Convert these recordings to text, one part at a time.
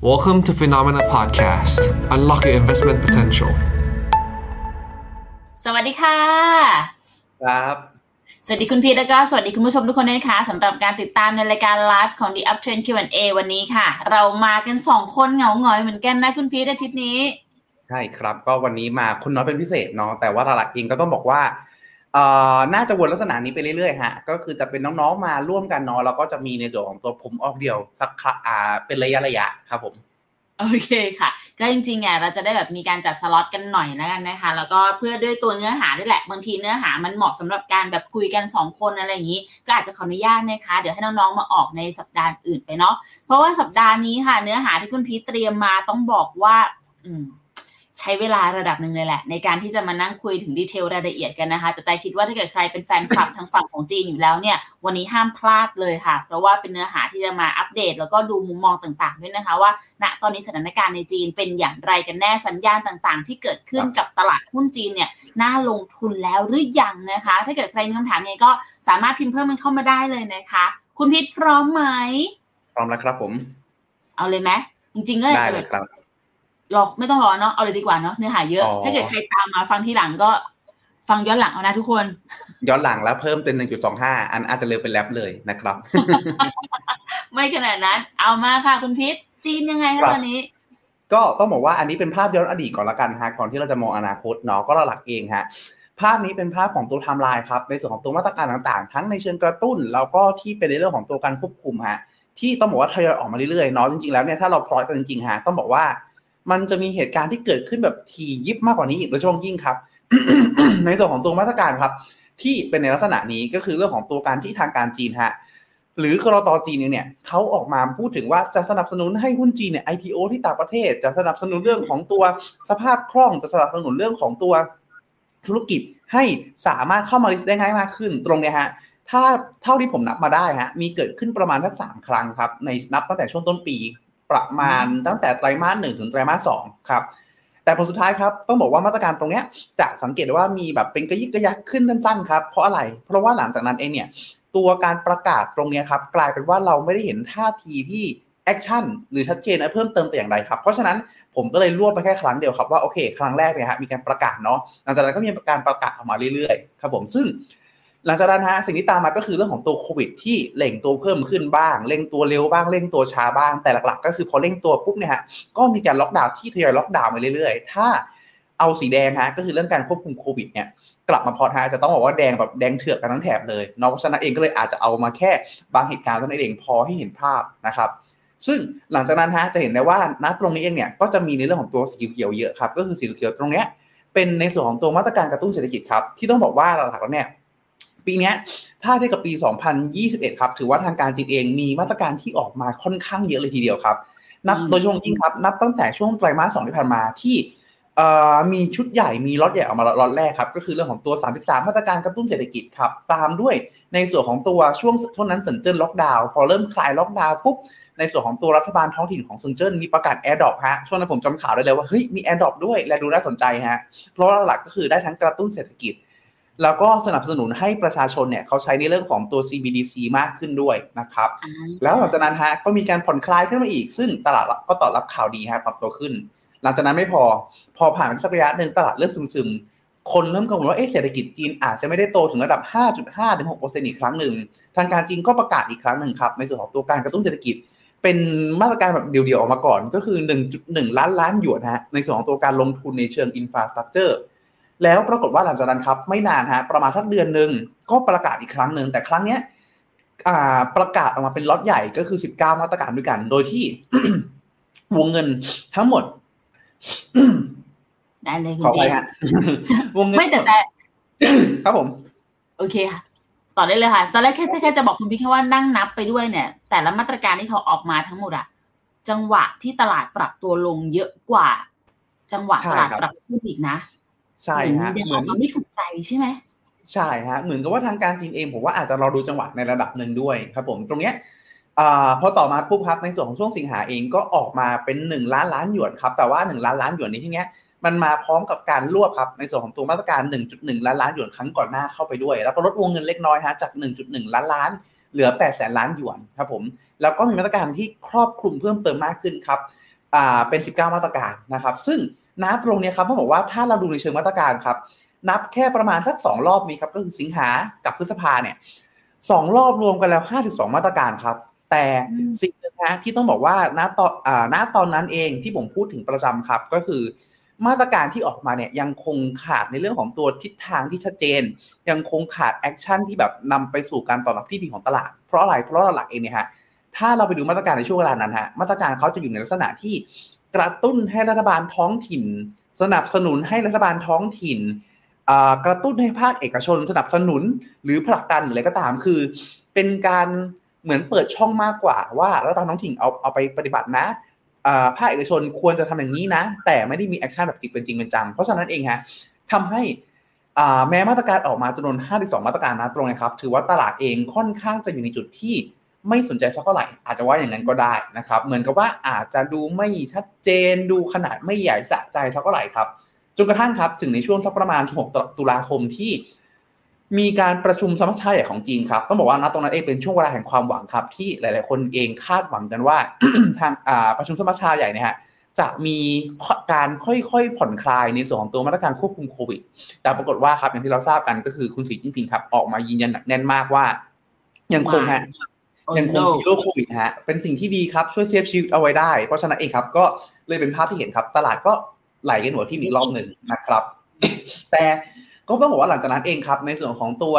Welcome to Phenomena Podcast. Unlock your investment potential. สวัสดีค่ะ ครับ สวัสดีคุณพีทแล้วก็สวัสดีคุณผู้ชมทุกคนด้วยนะคะสำหรับการติดตามในรายการไลฟ์ของ The Uptrend Q&A วันนี้ค่ะ เรามากัน 2 คนเหงาหงอยเหมือนกันนะคุณพีทอาทิตย์นี้ ใช่ครับ ก็วันนี้มาคุณน้อยเป็นพิเศษเนาะแต่ว่าหลักๆเองก็ต้องบอกว่าเอ่อ น่าจะวนลักษณะนี้ไปเรื่อยๆฮะก็คือจะเป็นน้องๆมาร่วมกันเนาะแล้วก็จะมีในส่วนของตัวผมออกเดียวสักครั้งอ่าเป็นระยะระยะๆครับผมโอเคค่ะ ก็จริงๆอะเราจะได้แบบมีการจัดสล็อตกันหน่อยแล้วกันนะคะ แล้วก็เพื่อด้วยตัวเนื้อหาด้วยแหละ บางทีเนื้อหามันเหมาะสำหรับการแบบคุยกัน 2 คนอะไรอย่างนี้ ก็อาจจะขออนุญาตนะคะ เดี๋ยวให้น้องๆมาออกในสัปดาห์อื่นไปเนาะ เพราะว่าสัปดาห์นี้ค่ะ เนื้อหาที่คุณพีทเตรียมมาต้องบอกว่า อืม ใช้เวลาระดับหนึ่งเลยแหละ ในการที่จะมานั่งคุยถึง detail รายละเอียดกันนะคะ แต่แต่คิดว่าถ้าเกิดใครเป็นแฟนคลับทางฝั่งของจีนอยู่แล้วเนี่ย วันนี้ห้ามพลาดเลยค่ะ เพราะว่าเป็นเนื้อหาที่จะมาอัปเดต แล้วก็ดูมุมมองต่างๆด้วยนะคะ ว่าณตอนนี้สถานการณ์ในจีนเป็นอย่างไรกันแน่สัญญาณต่างๆ ที่เกิดขึ้นกับตลาดหุ้นจีนเนี่ยน่าลงทุนแล้วหรือยังนะคะ ถ้าเกิดใครมีคำถามยังไงก็สามารถพิมพ์เพิ่มมันเข้ามาได้เลยนะคะ คุณพิษพร้อมไหมพร้อมแล้วครับผม เอาเลยไหมจริงๆก็อาจได้จะเลแบยบค รับรอไม่ต้องรอเนาะเอาเลยดีกว่าเนาะเนื้อหาเยอะอ๋อถ้าเกิดใครตามมาฟังทีหลังก็ฟังย้อนหลังเอานะทุกคน ย้อนหลังแล้วเพิ่มเป็น1.25อันอาจจะเร็วเป็นแรปเลยนะครับ ไม่ขนาดนั้น เอามาค่ะคุณพิษจีนยังไงครัคะบตอนนี้ ก็ต้องบอกว่าอันนี้เป็นภาพย้อนอดีตก่อนละกันฮะก่อนที่เราจะมองอนาคตเนาะก็หลักๆเองฮะภาพนี้เป็นภาพของตัวไทม์ไลน์ครับในส่วนของตัวมาตรการต่างๆ ทั้งในเชิงกระตุ้น แล้วก็ที่เป็นในเรื่องของตัวการควบคุมฮะที่ต้องบอกว่าทยอยออกมาเรื่อยๆเนาะจริงๆแล้วเนี่ยถ้าเราพลอยกันจริงๆฮะต้องบอกว่า มันจะมีเหตุการณ์ที่เกิดขึ้นแบบถี่ยิบมากกว่านี้อีกโดยเฉพาะยิ่งครับ ในส่วนของตัวมาตรการครับ ที่เป็นในลักษณะนี้ก็คือเรื่องของตัวการที่ทางการจีนฮะหรือกรตจีนเองเนี่ยเขาออกมาพูดถึงว่าจะสนับสนุนให้หุ้นจีนเนี่ย IPO ที่ต่างประเทศ จะสนับสนุนเรื่องของตัวสภาพคล่องจะสนับสนุนเรื่องของตัวธุรกิจให้สามารถเข้ามาลิสต์ได้ง่ายมากขึ้น ตรงเนี้ยฮะถ้าเท่าที่ผมนับมาได้ฮะมีเกิดขึ้นประมาณสักสามครั้งครับในนับตั้งแต่ช่วงต้นปี ประมาณตั้งแต่ไตรมาสหนึ่งถึงไตรมาสสองครับแต่ผลสุดท้ายครับต้องบอกว่ามาตรการตรงเนี้ยจะสังเกตได้ว่ามีแบบเป็นกระยิกกระยักขึ้นสั้นๆครับเพราะอะไร เพราะว่าหลังจากนั้นเองเนี่ยตัวการประกาศตรงเนี้ยครับกลายเป็นว่าเราไม่ได้เห็นท่าทีที่แอคชั่นหรือชัดเจนนะเพิ่มเติมแต่อย่างใดครับเพราะฉะนั้นผมก็เลยรวบไปแค่ครั้งเดียวครับว่าโอเค ครั้งแรกเนี่ยฮะมีการประกาศเนาะหลังจากนั้นก็มีการประกาศออกมาเรื่อยๆครับผมซึ่ง หลังจากนั้นฮะสิ่งที่ตามมาก็คือเรื่องของตัวโควิดที่เร่งตัวเพิ่มขึ้นบ้างเร่งตัวเร็วบ้างเร่งตัวช้าบ้าง แต่หลักๆ ก็คือพอเร่งตัวปุ๊บเนี่ยฮะก็มีการล็อกดาวน์ที่ทยอยล็อกดาวน์มาเรื่อยๆ ถ้าเอาสีแดงฮะก็คือเรื่องการควบคุมโควิดเนี่ยกลับมาพอท้าจะต้องบอกว่าแดงแบบแดงเถือกกันทั้งแถบเลยนาะเพราะฉะนั้นเองก็เลยอาจจะเอามาแค่บางเหตุการณ์เท่านั้นเองพอให้เห็นภาพนะครับซึ่งหลังจากนั้นฮะจะเห็นได้ว่าณตรงนี้เองเนี่ยก็จะมีในเรื่องของตัวสีเขียวเยอะครับก็คือสีเขียวตรงเนี้ยเป็นในส่วนของตัวมาตรการกระตุ้นเศรษฐกิจครับที่ต้องบอกว่าหลักๆแล้วเนี่ย ปีเนี้ยถ้าเทียบกับปี 2021 ครับ ถือว่าทางการจีนเองมีมาตรการที่ออกมาค่อนข้างเยอะเลยทีเดียวครับ นับอืมโดยเฉพาะยิ่งครับ นับตั้งแต่ช่วงไตรมาสสองที่ผ่านมาที่เอ่อมีชุดใหญ่มีล็อตใหญ่ออกมาล็อตแรกครับก็คือเรื่องของตัว 33 มาตรการกระตุ้นเศรษฐกิจครับตามด้วยในส่วนของตัวช่วงช่วงนั้นเซินเจิ้นล็อกดาวน์พอเริ่มคลายล็อกดาวน์ปุ๊บในส่วนของตัวรัฐบาลท้องถิ่นของเซินเจิ้นมีประกาศ airdrop ฮะช่วงนั้นผมจำข่าวได้เลยว่าเฮ้ยมี airdrop ด้วยและดูน่าสนใจฮะเพราะว่าหลักก็คือได้ทั้งกระตุ้นเศรษฐกิจ แล้วก็สนับสนุนให้ประชาชนเนี่ยเขาใช้ในเรื่องของตัว CBDC มากขึ้นด้วยนะครับอ่าแล้วหลังจากนั้นฮะก็มีการผ่อนคลายขึ้นมาอีก ซึ่งตลาดก็ตอบรับข่าวดีฮะปรับตัวขึ้น หลังจากนั้นไม่พอพอผ่านไปสักระยะหนึ่งตลาดเริ่มซึมๆ คนเริ่มกังวลว่าเอ๊ะเศรษฐกิจจีนอาจจะไม่ได้โตถึงระดับ 5.5ถึง6%อีกครั้งหนึ่ง ทางการจีนก็ประกาศอีกครั้งหนึ่งครับในส่วนของตัวการกระตุ้นเศรษฐกิจ เป็นมาตรการแบบเดียวๆออกมาก่อนก็คือ 1.1 ล้านล้านหยวนฮะในส่วนของตัวการลงทุนในเชิง infrastructure แล้วปรากฏว่าหลังจากนั้นครับไม่นานฮะประมาณสักเดือนหนึ่งก็ประกาศอีกครั้งหนึ่งแต่ครั้งเนี้ยอ่าประกาศออกมาเป็นล็อตใหญ่ก็คือ 19 มาตรการด้วยกัน โดยที่วงเงินทั้งหมดได้เลยคุขอณไปพีทฮะวงเงินไม่แต่แต่ ครับผม โอเคค่ะ ต่อได้เลยค่ะ ตอนแรกแค่แค่จะบอกคุณพี่แค่ว่านั่งนับไปด้วยเนี่ย แต่ละมาตรการที่เขาออกมาทั้งหมดอะจังหวะที่ตลาดปรับตัวลงเยอะกว่า จังหวะใช่ตลาดครับปรับขึ้นอีกนะ ใช่ฮะเดี๋ยวเหมือออนกมาไม่ถูกใจใช่ไหมใช่ฮะเหมือนกับว่าทางการจีนเองผมว่าอาจจะรอดูจังหวะในระดับหนึ่งด้วยครับผมตรงเนี้ยอ่าพอต่อมาปุ๊บครับในส่วนของช่วงสิงหาเองก็ออกมาเป็น 1 ล้านล้านหยวนครับแต่ว่า 1 ล้านล้านหยวนในที่เนี้ยมันมาพร้อมกับการรวบครับในส่วนของตัวมาตรการ 1.1 ล้านล้านหยวนครั้งก่อนหน้าเข้าไปด้วย แล้วก็ลดวงเงินเล็กน้อยฮะจาก 1.1 ล้านล้าน เหลือ8แสนล้านหยวนครับผมแล้วก็มีมาตรการที่ครอบคลุมเพิ่มเติมมากขึ้นครับอ่าเป็น 19 มาตรการนะครับ ซึ่ง นับตรงเนี้ยครับต้องบอกว่าถ้าเราดูในเชิงมาตรการครับ นับแค่ประมาณสัก 2 รอบนี้ครับก็คือสิงหากับพฤษภาเนี่ยสองรอบรวมกันแล้ว 52 มาตรการครับ แต่อืมสิ่งหนึงนะที่ต้องบอกว่าณตอนอ่าณตอนนั้นเองที่ผมพูดถึงประจำครับ ก็คือมาตรการที่ออกมาเนี่ยยังคงขาดในเรื่องของตัวทิศทางที่ชัดเจน ยังคงขาด action ที่แบบนำไปสู่การตอบรับที่ดีของตลาด เพราะอะไรเพราะหลักๆเองเนี่ยฮะถ้าเราไปดูมาตรการในช่วงเวลานั้นฮะมาตรการเขาจะอยู่ในลักษณะที่ กระตุ้นให้รัฐบาลท้องถิ่น สนับสนุนให้รัฐบาลท้องถิ่นกระตุ้นให้ภาคเอกชนสนับสนุนหรือผลักดันอะไรก็ตามคือ เป็นการเหมือนเปิดช่องมากกว่าว่ารัฐบาลท้องถิ่นเอาเอาไปปฏิบัตินะภาคเอกชนควรจะทำอย่างนี้นะ แต่ไม่ได้มี action แบบติดเป็นจริงเป็นจัง เพราะฉะนั้นเองฮะทำให้แม้มาตรการออกมาจำนวน 52 มาตรการนะตรงนะครับ ถือว่าตลาดเองค่อนข้างจะอยู่ในจุดที่ ไม่สนใจสักเท่าไหร่อาจจะว่าอย่างนั้นก็ได้นะครับ เหมือนกับว่าอาจจะดูไม่ชัดเจนดูขนาดไม่ใหญ่สะใจสักเท่าไหร่ครับจนกระทั่งครับถึงในช่วงสักประมาณ 16 ตุลาคมที่มีการประชุมสมัชชาใหญ่ของจีนครับต้องบอกว่าณตรงนั้นเองเป็นช่วงเวลาแห่งความหวังครับ ที่หลาย ๆ คนเองคาดหวังกันว่าทางประชุมสมัชชาใหญ่เนี่ยฮะจะมีการค่อย ๆ ผ่อนคลายในส่วนของตัวมาตรการควบคุมโควิด แต่ปรากฏว่าครับอย่างที่เราทราบกันก็คือคุณสีจิ้นผิงครับ ออกมายืนยันหนักแน่นมากว่ายังคงฮะ ยังคง Zero COVID ฮะเป็นสิ่งที่ดีครับช่วย save ชีวิตเอาไว้ได้ เพราะฉะนั้นเองครับ ก็เลยเป็นภาพที่เห็นครับ ตลาดก็ไหลกันหัวทิ่มอีกรอบหนึ่งนะครับ แต่ก็ต้องบอกว่าหลังจากนั้นเองครับ ในส่วนของตัว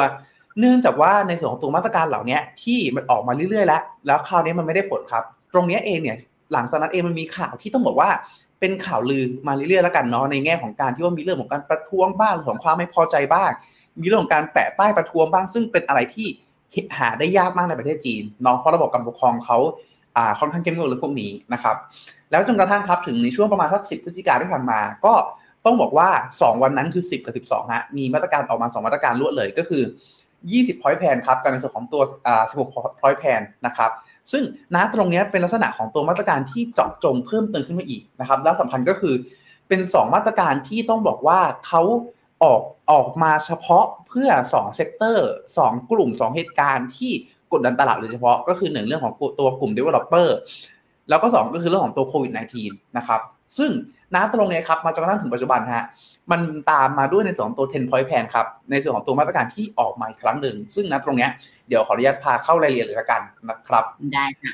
เนื่องจากว่าในส่วนของตัวมาตรการเหล่านี้ที่มันออกมาเรื่อยๆ แล้ว แล้วคราวนี้มันไม่ได้ผลครับ ตรงนี้เองเนี่ยหลังจากนั้นเองมันมีข่าวที่ต้องบอกว่าเป็นข่าวลือมาเรื่อยๆแล้วกันเนาะในแง่ของการที่ว่ามีเรื่องของการประท้วงบ้างเรื่องของความไม่พอใจบ้าง มีเรื่องของการแปะป้ายประท้วงบ้าง ซึ่งเป็นอะไรที่ หาได้ยากมากในประเทศจีนเนาะเพราะระบบการปกครองเขาอ่าค่อนข้างเข้มงวดเรื่องพวกนี้นะครับ แล้วจนกระทั่งครับถึงในช่วงประมาณสักสิบพฤศจิกาที่ผ่านมา ก็ต้องบอกว่า 2 วันนั้นคือ 10 กับ 12ฮะมีมาตรการออกมา 2 มาตรการรวดเลยก็คือ 20 point plan ครับการในส่วนของตัวอ่า16 point plan นะครับซึ่งณตรงนี้เป็นลักษณะของตัวมาตรการที่เจาะจงเพิ่มเติมขึ้นมาอีกนะครับและสำคัญก็คือเป็น 2 มาตรการที่ต้องบอกว่าเขาออกออกมาเฉพาะ เพื่อ2 sector 2กลุ่ม 2 เหตุการณ์ที่กดดันตลาดโดยเฉพาะ ก็คือหนึ่งเรื่องของตัวกลุ่ม developer แล้วก็ 2 ก็คือเรื่องของตัวโควิด -19 นะครับซึ่งณตรงเนี้ยครับมาจนกระทั่งถึงปัจจุบันฮะมันตามมาด้วยในส่วนของตัว 10 point plan ครับในส่วนของตัวมาตรการที่ออกมาอีกครั้งหนึ่ง ซึ่งณตรงเนี้ยเดี๋ยวขออนุญาตพาเข้ารายละเอียดเลยละกันนะครับได้ค่ะ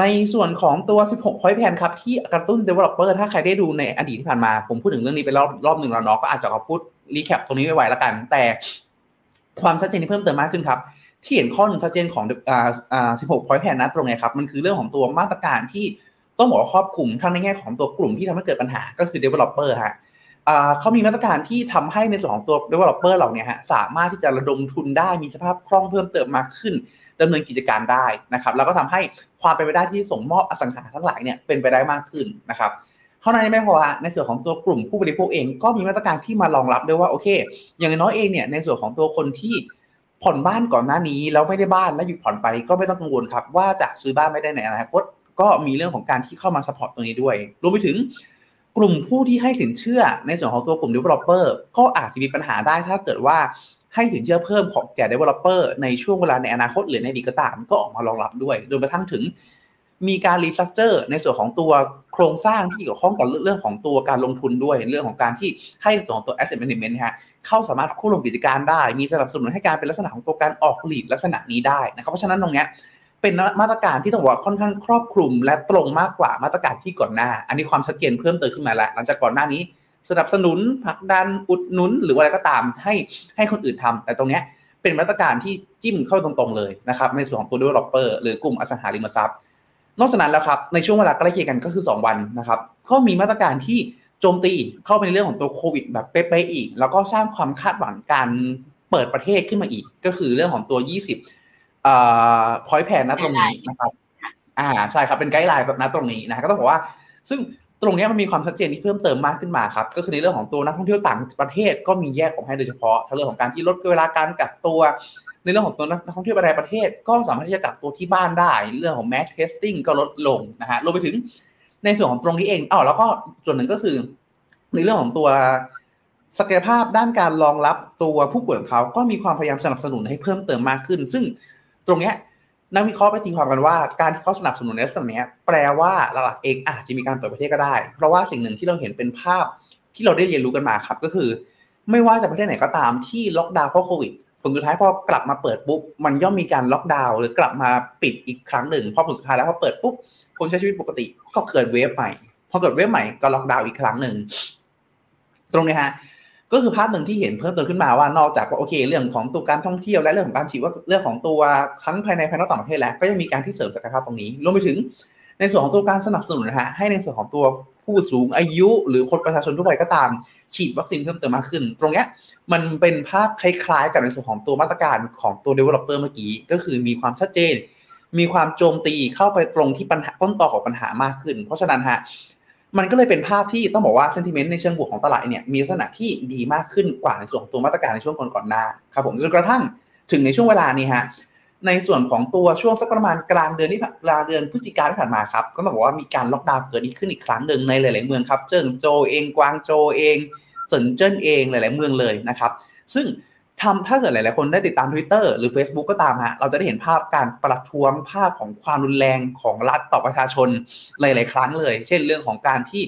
ในส่วนของตัว 16 point plan ครับที่กระตุ้น developer ถ้าใครได้ดูในอดีตที่ผ่านมา ผมพูดถึงเรื่องนี้ไปรอบรอบหนึ่งแล้วเนาะก็อาจจะขอพูด รีแคปตรงนี้ไว้ๆแล้วกัน แต่ความชัดเจนที่เพิ่มเติมมากขึ้นครับ ที่เห็นข้อหนึ่งชัดเจนของอ่าอ่า16 point plan นะตรงเนี้ครับ มันคือเรื่องของตัวมาตรการที่ต้องบอกว่าครอบคลุมทั้งในแง่ของตัวกลุ่มที่ทำให้เกิดปัญหาก็คือ developer ฮะอ่าเขามีมาตรการที่ทำให้ในส่วนของตัว developer เหล่าเนี้ฮะสามารถที่จะระดมทุนได้มีสภาพคล่องเพิ่มเติมมากขึ้นดำเนินกิจการได้นะครับ แล้วก็ทำให้ความเป็นไปได้ที่ส่งมอบอสังหาทั้งหลายเนี่ยเป็นไปได้มากขึ้นนะครับ เท่านั้นยังไม่พอฮะในส่วนของตัวกลุ่มผู้บริโภคเองก็มีมาตรการที่มารองรับด้วยว่าโอเค อย่างน้อยเองเนี่ยในส่วนของตัวคนที่ผ่อนบ้านก่อนหน้านี้แล้วไม่ได้บ้านแล้วหยุดผ่อนไปก็ไม่ต้องกังวลครับ ว่าจะซื้อบ้านไม่ได้ในอนาคตก็มีเรื่องของการที่เข้ามา support ตรงนี้ด้วยรวมไปถึงกลุ่มผู้ที่ให้สินเชื่อในส่วนของตัวกลุ่ม developer ก็อาจจะมีปัญหาได้ถ้าเกิดว่าให้สินเชื่อเพิ่มของแก่ developer ในช่วงเวลาในอนาคตหรือในอดีตก็ตามก็ออกมารองรับด้วยโดยกระทั่งถึง มีการรีสตรัคเจอร์ในส่วนของตัวโครงสร้างที่เกี่ยวข้องกับเรื่องของตัวการลงทุนด้วยเรื่องของการที่ให้ส่วนของตัว asset management นะฮะเข้าสามารถควบรวมกิจการได้ มีสนับสนุนให้การเป็นลักษณะของตัวการออกหลีดลักษณะนี้ได้นะครับเพราะฉะนั้นตรงเนี้ยเป็นมาตรการที่ต้องบอกว่าค่อนข้างครอบคลุม และตรงมากกว่ามาตรการที่ก่อนหน้า อันนี้ความชัดเจนเพิ่มเติมขึ้นมาแล้วหลังจากก่อนหน้านี้ สนับสนุนผลักดันอุดหนุน หรือว่าอะไรก็ตามให้ให้คนอื่นทำแต่ตรงเนี้ยเป็นมาตรการที่จิ้มเข้าตรงๆเลยนะครับในส่วนของตัว developer หรือกลุ่มอสังหาริมทรัพย์ นอกจากนั้นแล้วครับในช่วงเวลาใกล้เคียงกันก็คือ 2 วันนะครับก็มีมาตรการที่โจมตีเข้าไปในเรื่องของตัวโควิดแบบเป๊ะๆอีก แล้วก็สร้างความคาดหวังการเปิดประเทศขึ้นมาอีก ก็คือเรื่องของตัว 20เอ่อ point plan นะตรงนี้นะครับ อ่าใช่ครับเป็น guideline นะตรงนี้นะก็ต้องบอกว่า ซึ่งตรงเนี้ยมันมีความชัดเจนที่เพิ่มเติมมากขึ้นมาครับก็คือในเรื่องของตัวนักท่องเที่ยวต่างประเทศก็มีแยกออกให้โดยเฉพาะทั้งเรื่องของการที่ลดเวลาการกักตัว ในเรื่องของตัวนักท่องเที่ยวในประเทศ ก็สามารถที่จะกักตัวที่บ้านได้ เรื่องของ mass testing ก็ลดลงนะฮะรวมไปถึงในส่วนของตรงนี้เองอ้าวแล้วก็ส่วนหนึ่งก็คือ ในเรื่องของตัวศักยภาพด้านการรองรับตัวผู้ป่วยของเขาก็มีความพยายามสนับสนุนให้เพิ่มเติมมากขึ้น ซึ่งตรงเนี้ยนักวิเคราะห์ไปตีความกันว่าการที่เขาสนับสนุนในลักษณะนี้แปลว่าหลักๆเองอาจจะมีการเปิดประเทศก็ได้ เพราะว่าสิ่งหนึ่งที่เราเห็นเป็นภาพที่เราได้เรียนรู้กันมาครับ ก็คือ ไม่ว่าจะประเทศไหนก็ตามที่ล็อกดาวน์เพราะโควิด ลสุดท้ายพอกลับมาเปิดปุ๊บมันย่อมมีการล็อกดาวน์หรือกลับมาปิดอีกครั้งหนึ่งพอผลสุดท้ายแล้วพอเปิดปุ๊บคนใช้ชีวิตปกติก็เกิดเวฟใหม่พอเกิดเวฟใหม่ก็ล็อกดาวน์อีกครั้งหนึ่งตรงนี้ฮะก็คือภาพหนึ่งที่เห็นเพิ่มเติมขึ้นมาว่านอกจากว่าโอเค เรื่องของตัวการท่องเที่ยวและเรื่องของการฉีดว่าเรื่องของตัวทั้งภายในภายนอกต่างประเทศแล้วก็ยังมีการที่เสริมศักยภาพตรงนี้รวมไปถึงในส่วนของตัวการสนับสนุนนะฮะให้ในส่วนของตัวผู้สูงอายุ หรือคนประชาชนทั่วไปก็ตาม ฉีดวัคซีนเพิ่มเติมมากขึ้น ตรงเนี้ยมันเป็นภาพคล้าย ๆ กับในส่วนของตัวมาตรการของตัว developer เมื่อกี้ ก็คือมีความชัดเจน มีความโจมตีเข้าไปตรงที่ปัญหาต้นตอของปัญหามากขึ้น เพราะฉะนั้นฮะมันก็เลยเป็นภาพที่ต้องบอกว่า sentiment ในเชิงบวกของตลาดเนี่ยมีลักษณะที่ดีมากขึ้นกว่าในส่วนของตัวมาตรการในช่วงก่อนๆหน้าครับผมจนกระทั่งถึงในช่วงเวลานี้ฮะ ในส่วนของตัวช่วงสักประมาณกลางเดือนที่กลางเดือนพฤศจิกาที่ผ่านมาครับก็ต้องบอกว่ามีการล็อกดาวน์เกิดขึ้นอีกครั้งหนึ่งในหลาย ๆ เมืองครับ เจิ้งโจวเองกวางโจวเองเซินเจิ้นเองหลาย ๆ เมืองเลยนะครับ ซึ่งทำถ้าเกิดหลาย ๆ คนได้ติดตาม Twitter หรือ Facebook ก็ตามฮะเราจะได้เห็นภาพการประท้วงภาพของความรุนแรงของรัฐต่อประชาชนหลาย ๆ ครั้งเลย เช่นเรื่องของการที่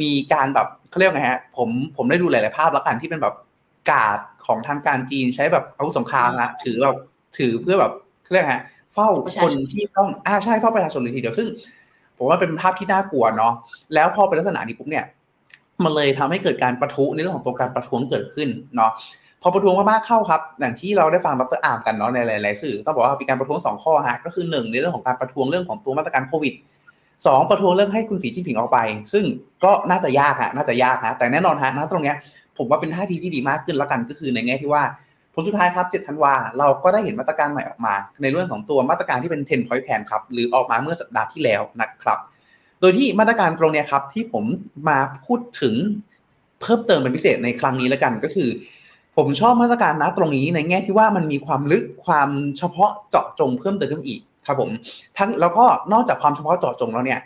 มีการแบบเขาเรียกไงฮะผมผมได้ดูหลาย ๆ ภาพแล้วกันที่เป็นแบบกาดของทางการจีนใช้แบบอาวุธสงครามฮะถือแบบถือเพื่อแบบ เขาเรียกไงฮะเฝ้าคนที่ต้องอ่าใช่เฝ้าประชาชนเลยทีเดียวซึ่ง ผมว่าเป็นภาพที่น่ากลัวเนาะแล้วพอเป็นลักษณะนี้ปุ๊บเนี่ย มันเลยทำให้เกิดการประทุในเรื่องของตัวการประท้วงเกิดขึ้นเนาะพอประท้วงมากๆเข้าครับอย่างที่เราได้ฟังดรอาร์มกันเนาะในหลาย ๆ สื่อต้องบอกว่ามีการประท้วงสองข้อฮะก็คือหนึ่งในเรื่องของการประท้วงเรื่องของตัวมาตรการโควิดสองประท้วงเรื่องให้คุณสีจิ้นผิงออกไป ซึ่งก็น่าจะยากฮะน่าจะยากฮะแต่แน่นอนฮะนะตรงเนี้ยผมว่าเป็นท่าทีที่ดีมากขึ้นแล้วกันก็คือในแง่ที่ว่า ผลสุดท้ายครับ7ธันวาเราก็ได้เห็นมาตรการใหม่ออกมา ในเรื่องของตัวมาตรการที่เป็น 10 point plan ครับ หรือออกมาเมื่อสัปดาห์ที่แล้วนะครับ โดยที่มาตรการตรงนี้ครับที่ผมมาพูดถึงเพิ่มเติมเป็นพิเศษในครั้งนี้แล้วกันก็คือ ผมชอบมาตรการนะตรงนี้ในแง่ที่ว่ามันมีความลึกความเฉพาะเจาะจงเพิ่มเติมขึ้นอีกครับผมทั้งแล้วก็นอกจากความเฉพาะเจาะจงแล้วเนี่ย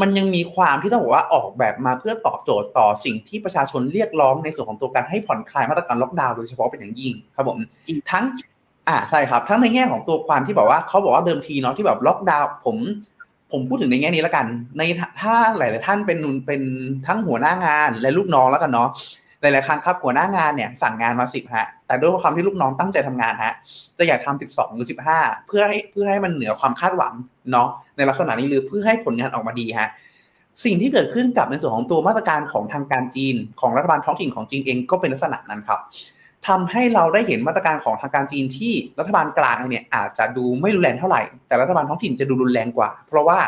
มันยังมีความที่ต้องบอกว่าออกแบบมาเพื่อตอบโจทย์ต่อสิ่งที่ประชาชนเรียกร้องในส่วนของตัวการให้ผ่อนคลายมาตรการล็อกดาวน์โดยเฉพาะเป็นอย่างยิ่งครับผมทั้งอ่าใช่ครับ ทั้งในแง่ของตัวความที่บอกว่าเขาบอกว่าเดิมทีเนาะที่แบบล็อกดาวน์ผมผมพูดถึงในแง่นี้แล้วกัน ในถ้าหลาย ๆ ท่านเป็นเป็นทั้งหัวหน้างานและลูกน้องแล้วกันเนาะ หลายๆครั้งครับหัวหน้างานเนี่ยสั่งงานมาสิบฮะแต่ด้วยความที่ลูกน้องตั้งใจทำงานฮะจะอยากทำสิบสองหรือสิบห้าเพื่อให้เพื่อให้มันเหนือความคาดหวังเนาะในลักษณะนี้หรือเพื่อให้ผลงานออกมาดีฮะสิ่งที่เกิดขึ้นกับในส่วนของตัวมาตรการของทางการจีน ของรัฐบาลท้องถิ่นของจีนเองก็เป็นลักษณะนั้นครับทำให้เราได้เห็นมาตรการของทางการจีนที่รัฐบาลกลางเนี่ยอาจจะดูไม่รุนแรงเท่าไหร่ แต่รัฐบาลท้องถิ่นจะดูรุนแรงกว่า เพราะว่า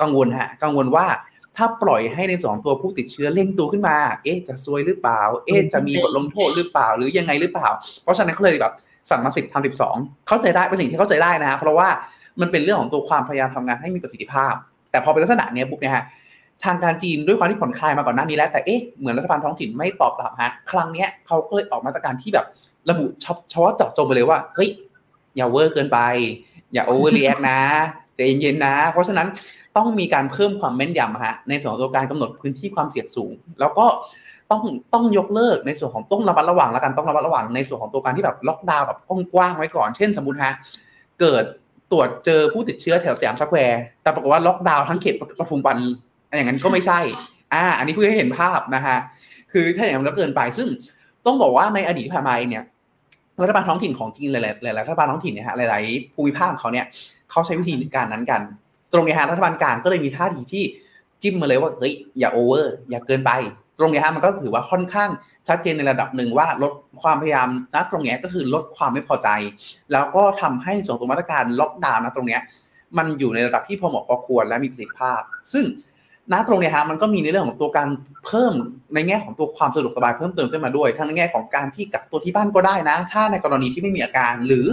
กังวลฮะกังวลว่า ถ้าปล่อยให้ในส่วนของตัวผู้ติดเชื้อเร่งตัวขึ้นมา เอ๊ะจะซวยหรือเปล่า เอ๊ะจะมีบทลงโทษหรือเปล่าหรือยังไงหรือเปล่า เพราะฉะนั้นเขาเลยแบบสั่งมาสิบทำสิบสองเข้าใจได้เป็นสิ่งที่เข้าใจได้นะเพราะว่ามันเป็นเรื่องของตัวความพยายามทำงานให้มีประสิทธิภาพ แต่พอเป็นลักษณะเนี้ยปุ๊บเนี่ยฮะทางการจีนด้วยความที่ผ่อนคลายมาก่อนหน้านี้แล้วแต่เอ๊ะเหมือนรัฐบาลท้องถิ่นไม่ตอบรับฮะครั้งเนี้ยเขาก็เลยออกมาตรการที่แบบระบุเฉพาะเจาะจงไปเลยว่าเฮ้ยอย่า over เกินไป อย่า overreact นะใจเย็นๆนะ เพราะฉะนั้น ต้องมีการเพิ่มความแม่นยำฮะในส่วนของตัวการกำหนดพื้นที่ความเสี่ยงสูง แล้วก็ต้องต้องยกเลิกในส่วนของต้องระมัดระวังแล้วกันต้องระมัดระวังในส่วนของตัวการที่แบบล็อกดาวน์แบบกว้างๆไว้ก่อนเช่นสมมติฮะเกิดตรวจเจอผู้ติดเชื้อแถวสยามสแควร์แต่ปรากฏว่าล็อกดาวน์ทั้งเขตปทุมวันอย่างนั้นก็ไม่ใช่อ่าอันนี้เพื่อให้เห็นภาพนะฮะคือถ้าอย่างนั้นก็เกินไปซึ่งต้องบอกว่าในอดีตผ่านมาเนี่ยรัฐบาลท้องถิ่นของจีนหลายๆรัฐบาลท้องถิ่นเนี่ยฮะหลาย ๆ ภูมิภาคเขาเนี่ยเขาใช้วิธีการนั้นกัน ตรงนี้ฮะรัฐบาลกลางก็เลยมีท่าทีที่จิ้มมาเลยว่าเฮ้ยอย่าโอเวอร์อย่าเกินไป ตรงนี้ฮะมันก็ถือว่าค่อนข้างชัดเจนในระดับหนึ่งว่าลดความพยายามนะตรงนี้ก็คือลดความไม่พอใจ แล้วก็ทำให้ส่วนตัวมาตรการล็อกดาวน์นะตรงนี้มันอยู่ในระดับที่พอเหมาะพอควรและมีประสิทธิภาพ ซึ่งณตรงนี้ฮะมันก็มีในเรื่องของตัวการเพิ่มในแง่ของตัวความสะดวกสบายเพิ่มเติมขึ้นมาด้วย ทั้งในแง่ของการที่กักตัวที่บ้านก็ได้นะ ถ้าในกรณีที่ไม่มีอาการหรือ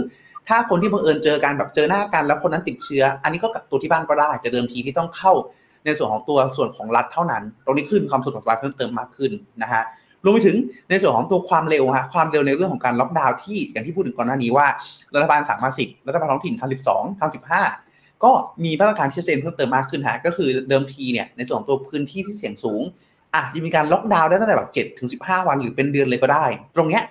ถ้าคนที่บังเอิญเจอกันแบบเจอหน้ากันแล้วคนนั้นติดเชื้อ อันนี้ก็กักตัวที่บ้านก็ได้จะเดิมทีที่ต้องเข้าในส่วนของตัวส่วนของรัฐเท่านั้น ตรงนี้ขึ้นความสะดวกสบายเพิ่มเติมมากขึ้นนะฮะรวมไปถึงในส่วนของตัวความเร็วฮะความเร็วในเรื่องของการล็อกดาวน์ที่อย่างที่พูดถึงก่อนหน้านี้ว่ารัฐบาลสั่งมาสิบรัฐบาลท้องถิ่นทำสิบสองทำสิบห้าก็มีมาตรการที่ชัดเจนเพิ่มเติมมากขึ้นฮะก็คือเดิมทีเนี่ยในส่วนของตัวพื้นที่ที่เสี่ยงสูงอาจจะมีการล็อกดาวน์ได้ตั้งแต่แบบเจ็ดถึงสิบห้าวันหรือเป็นเดือนเลยก็ได้ ตรงเนี้ย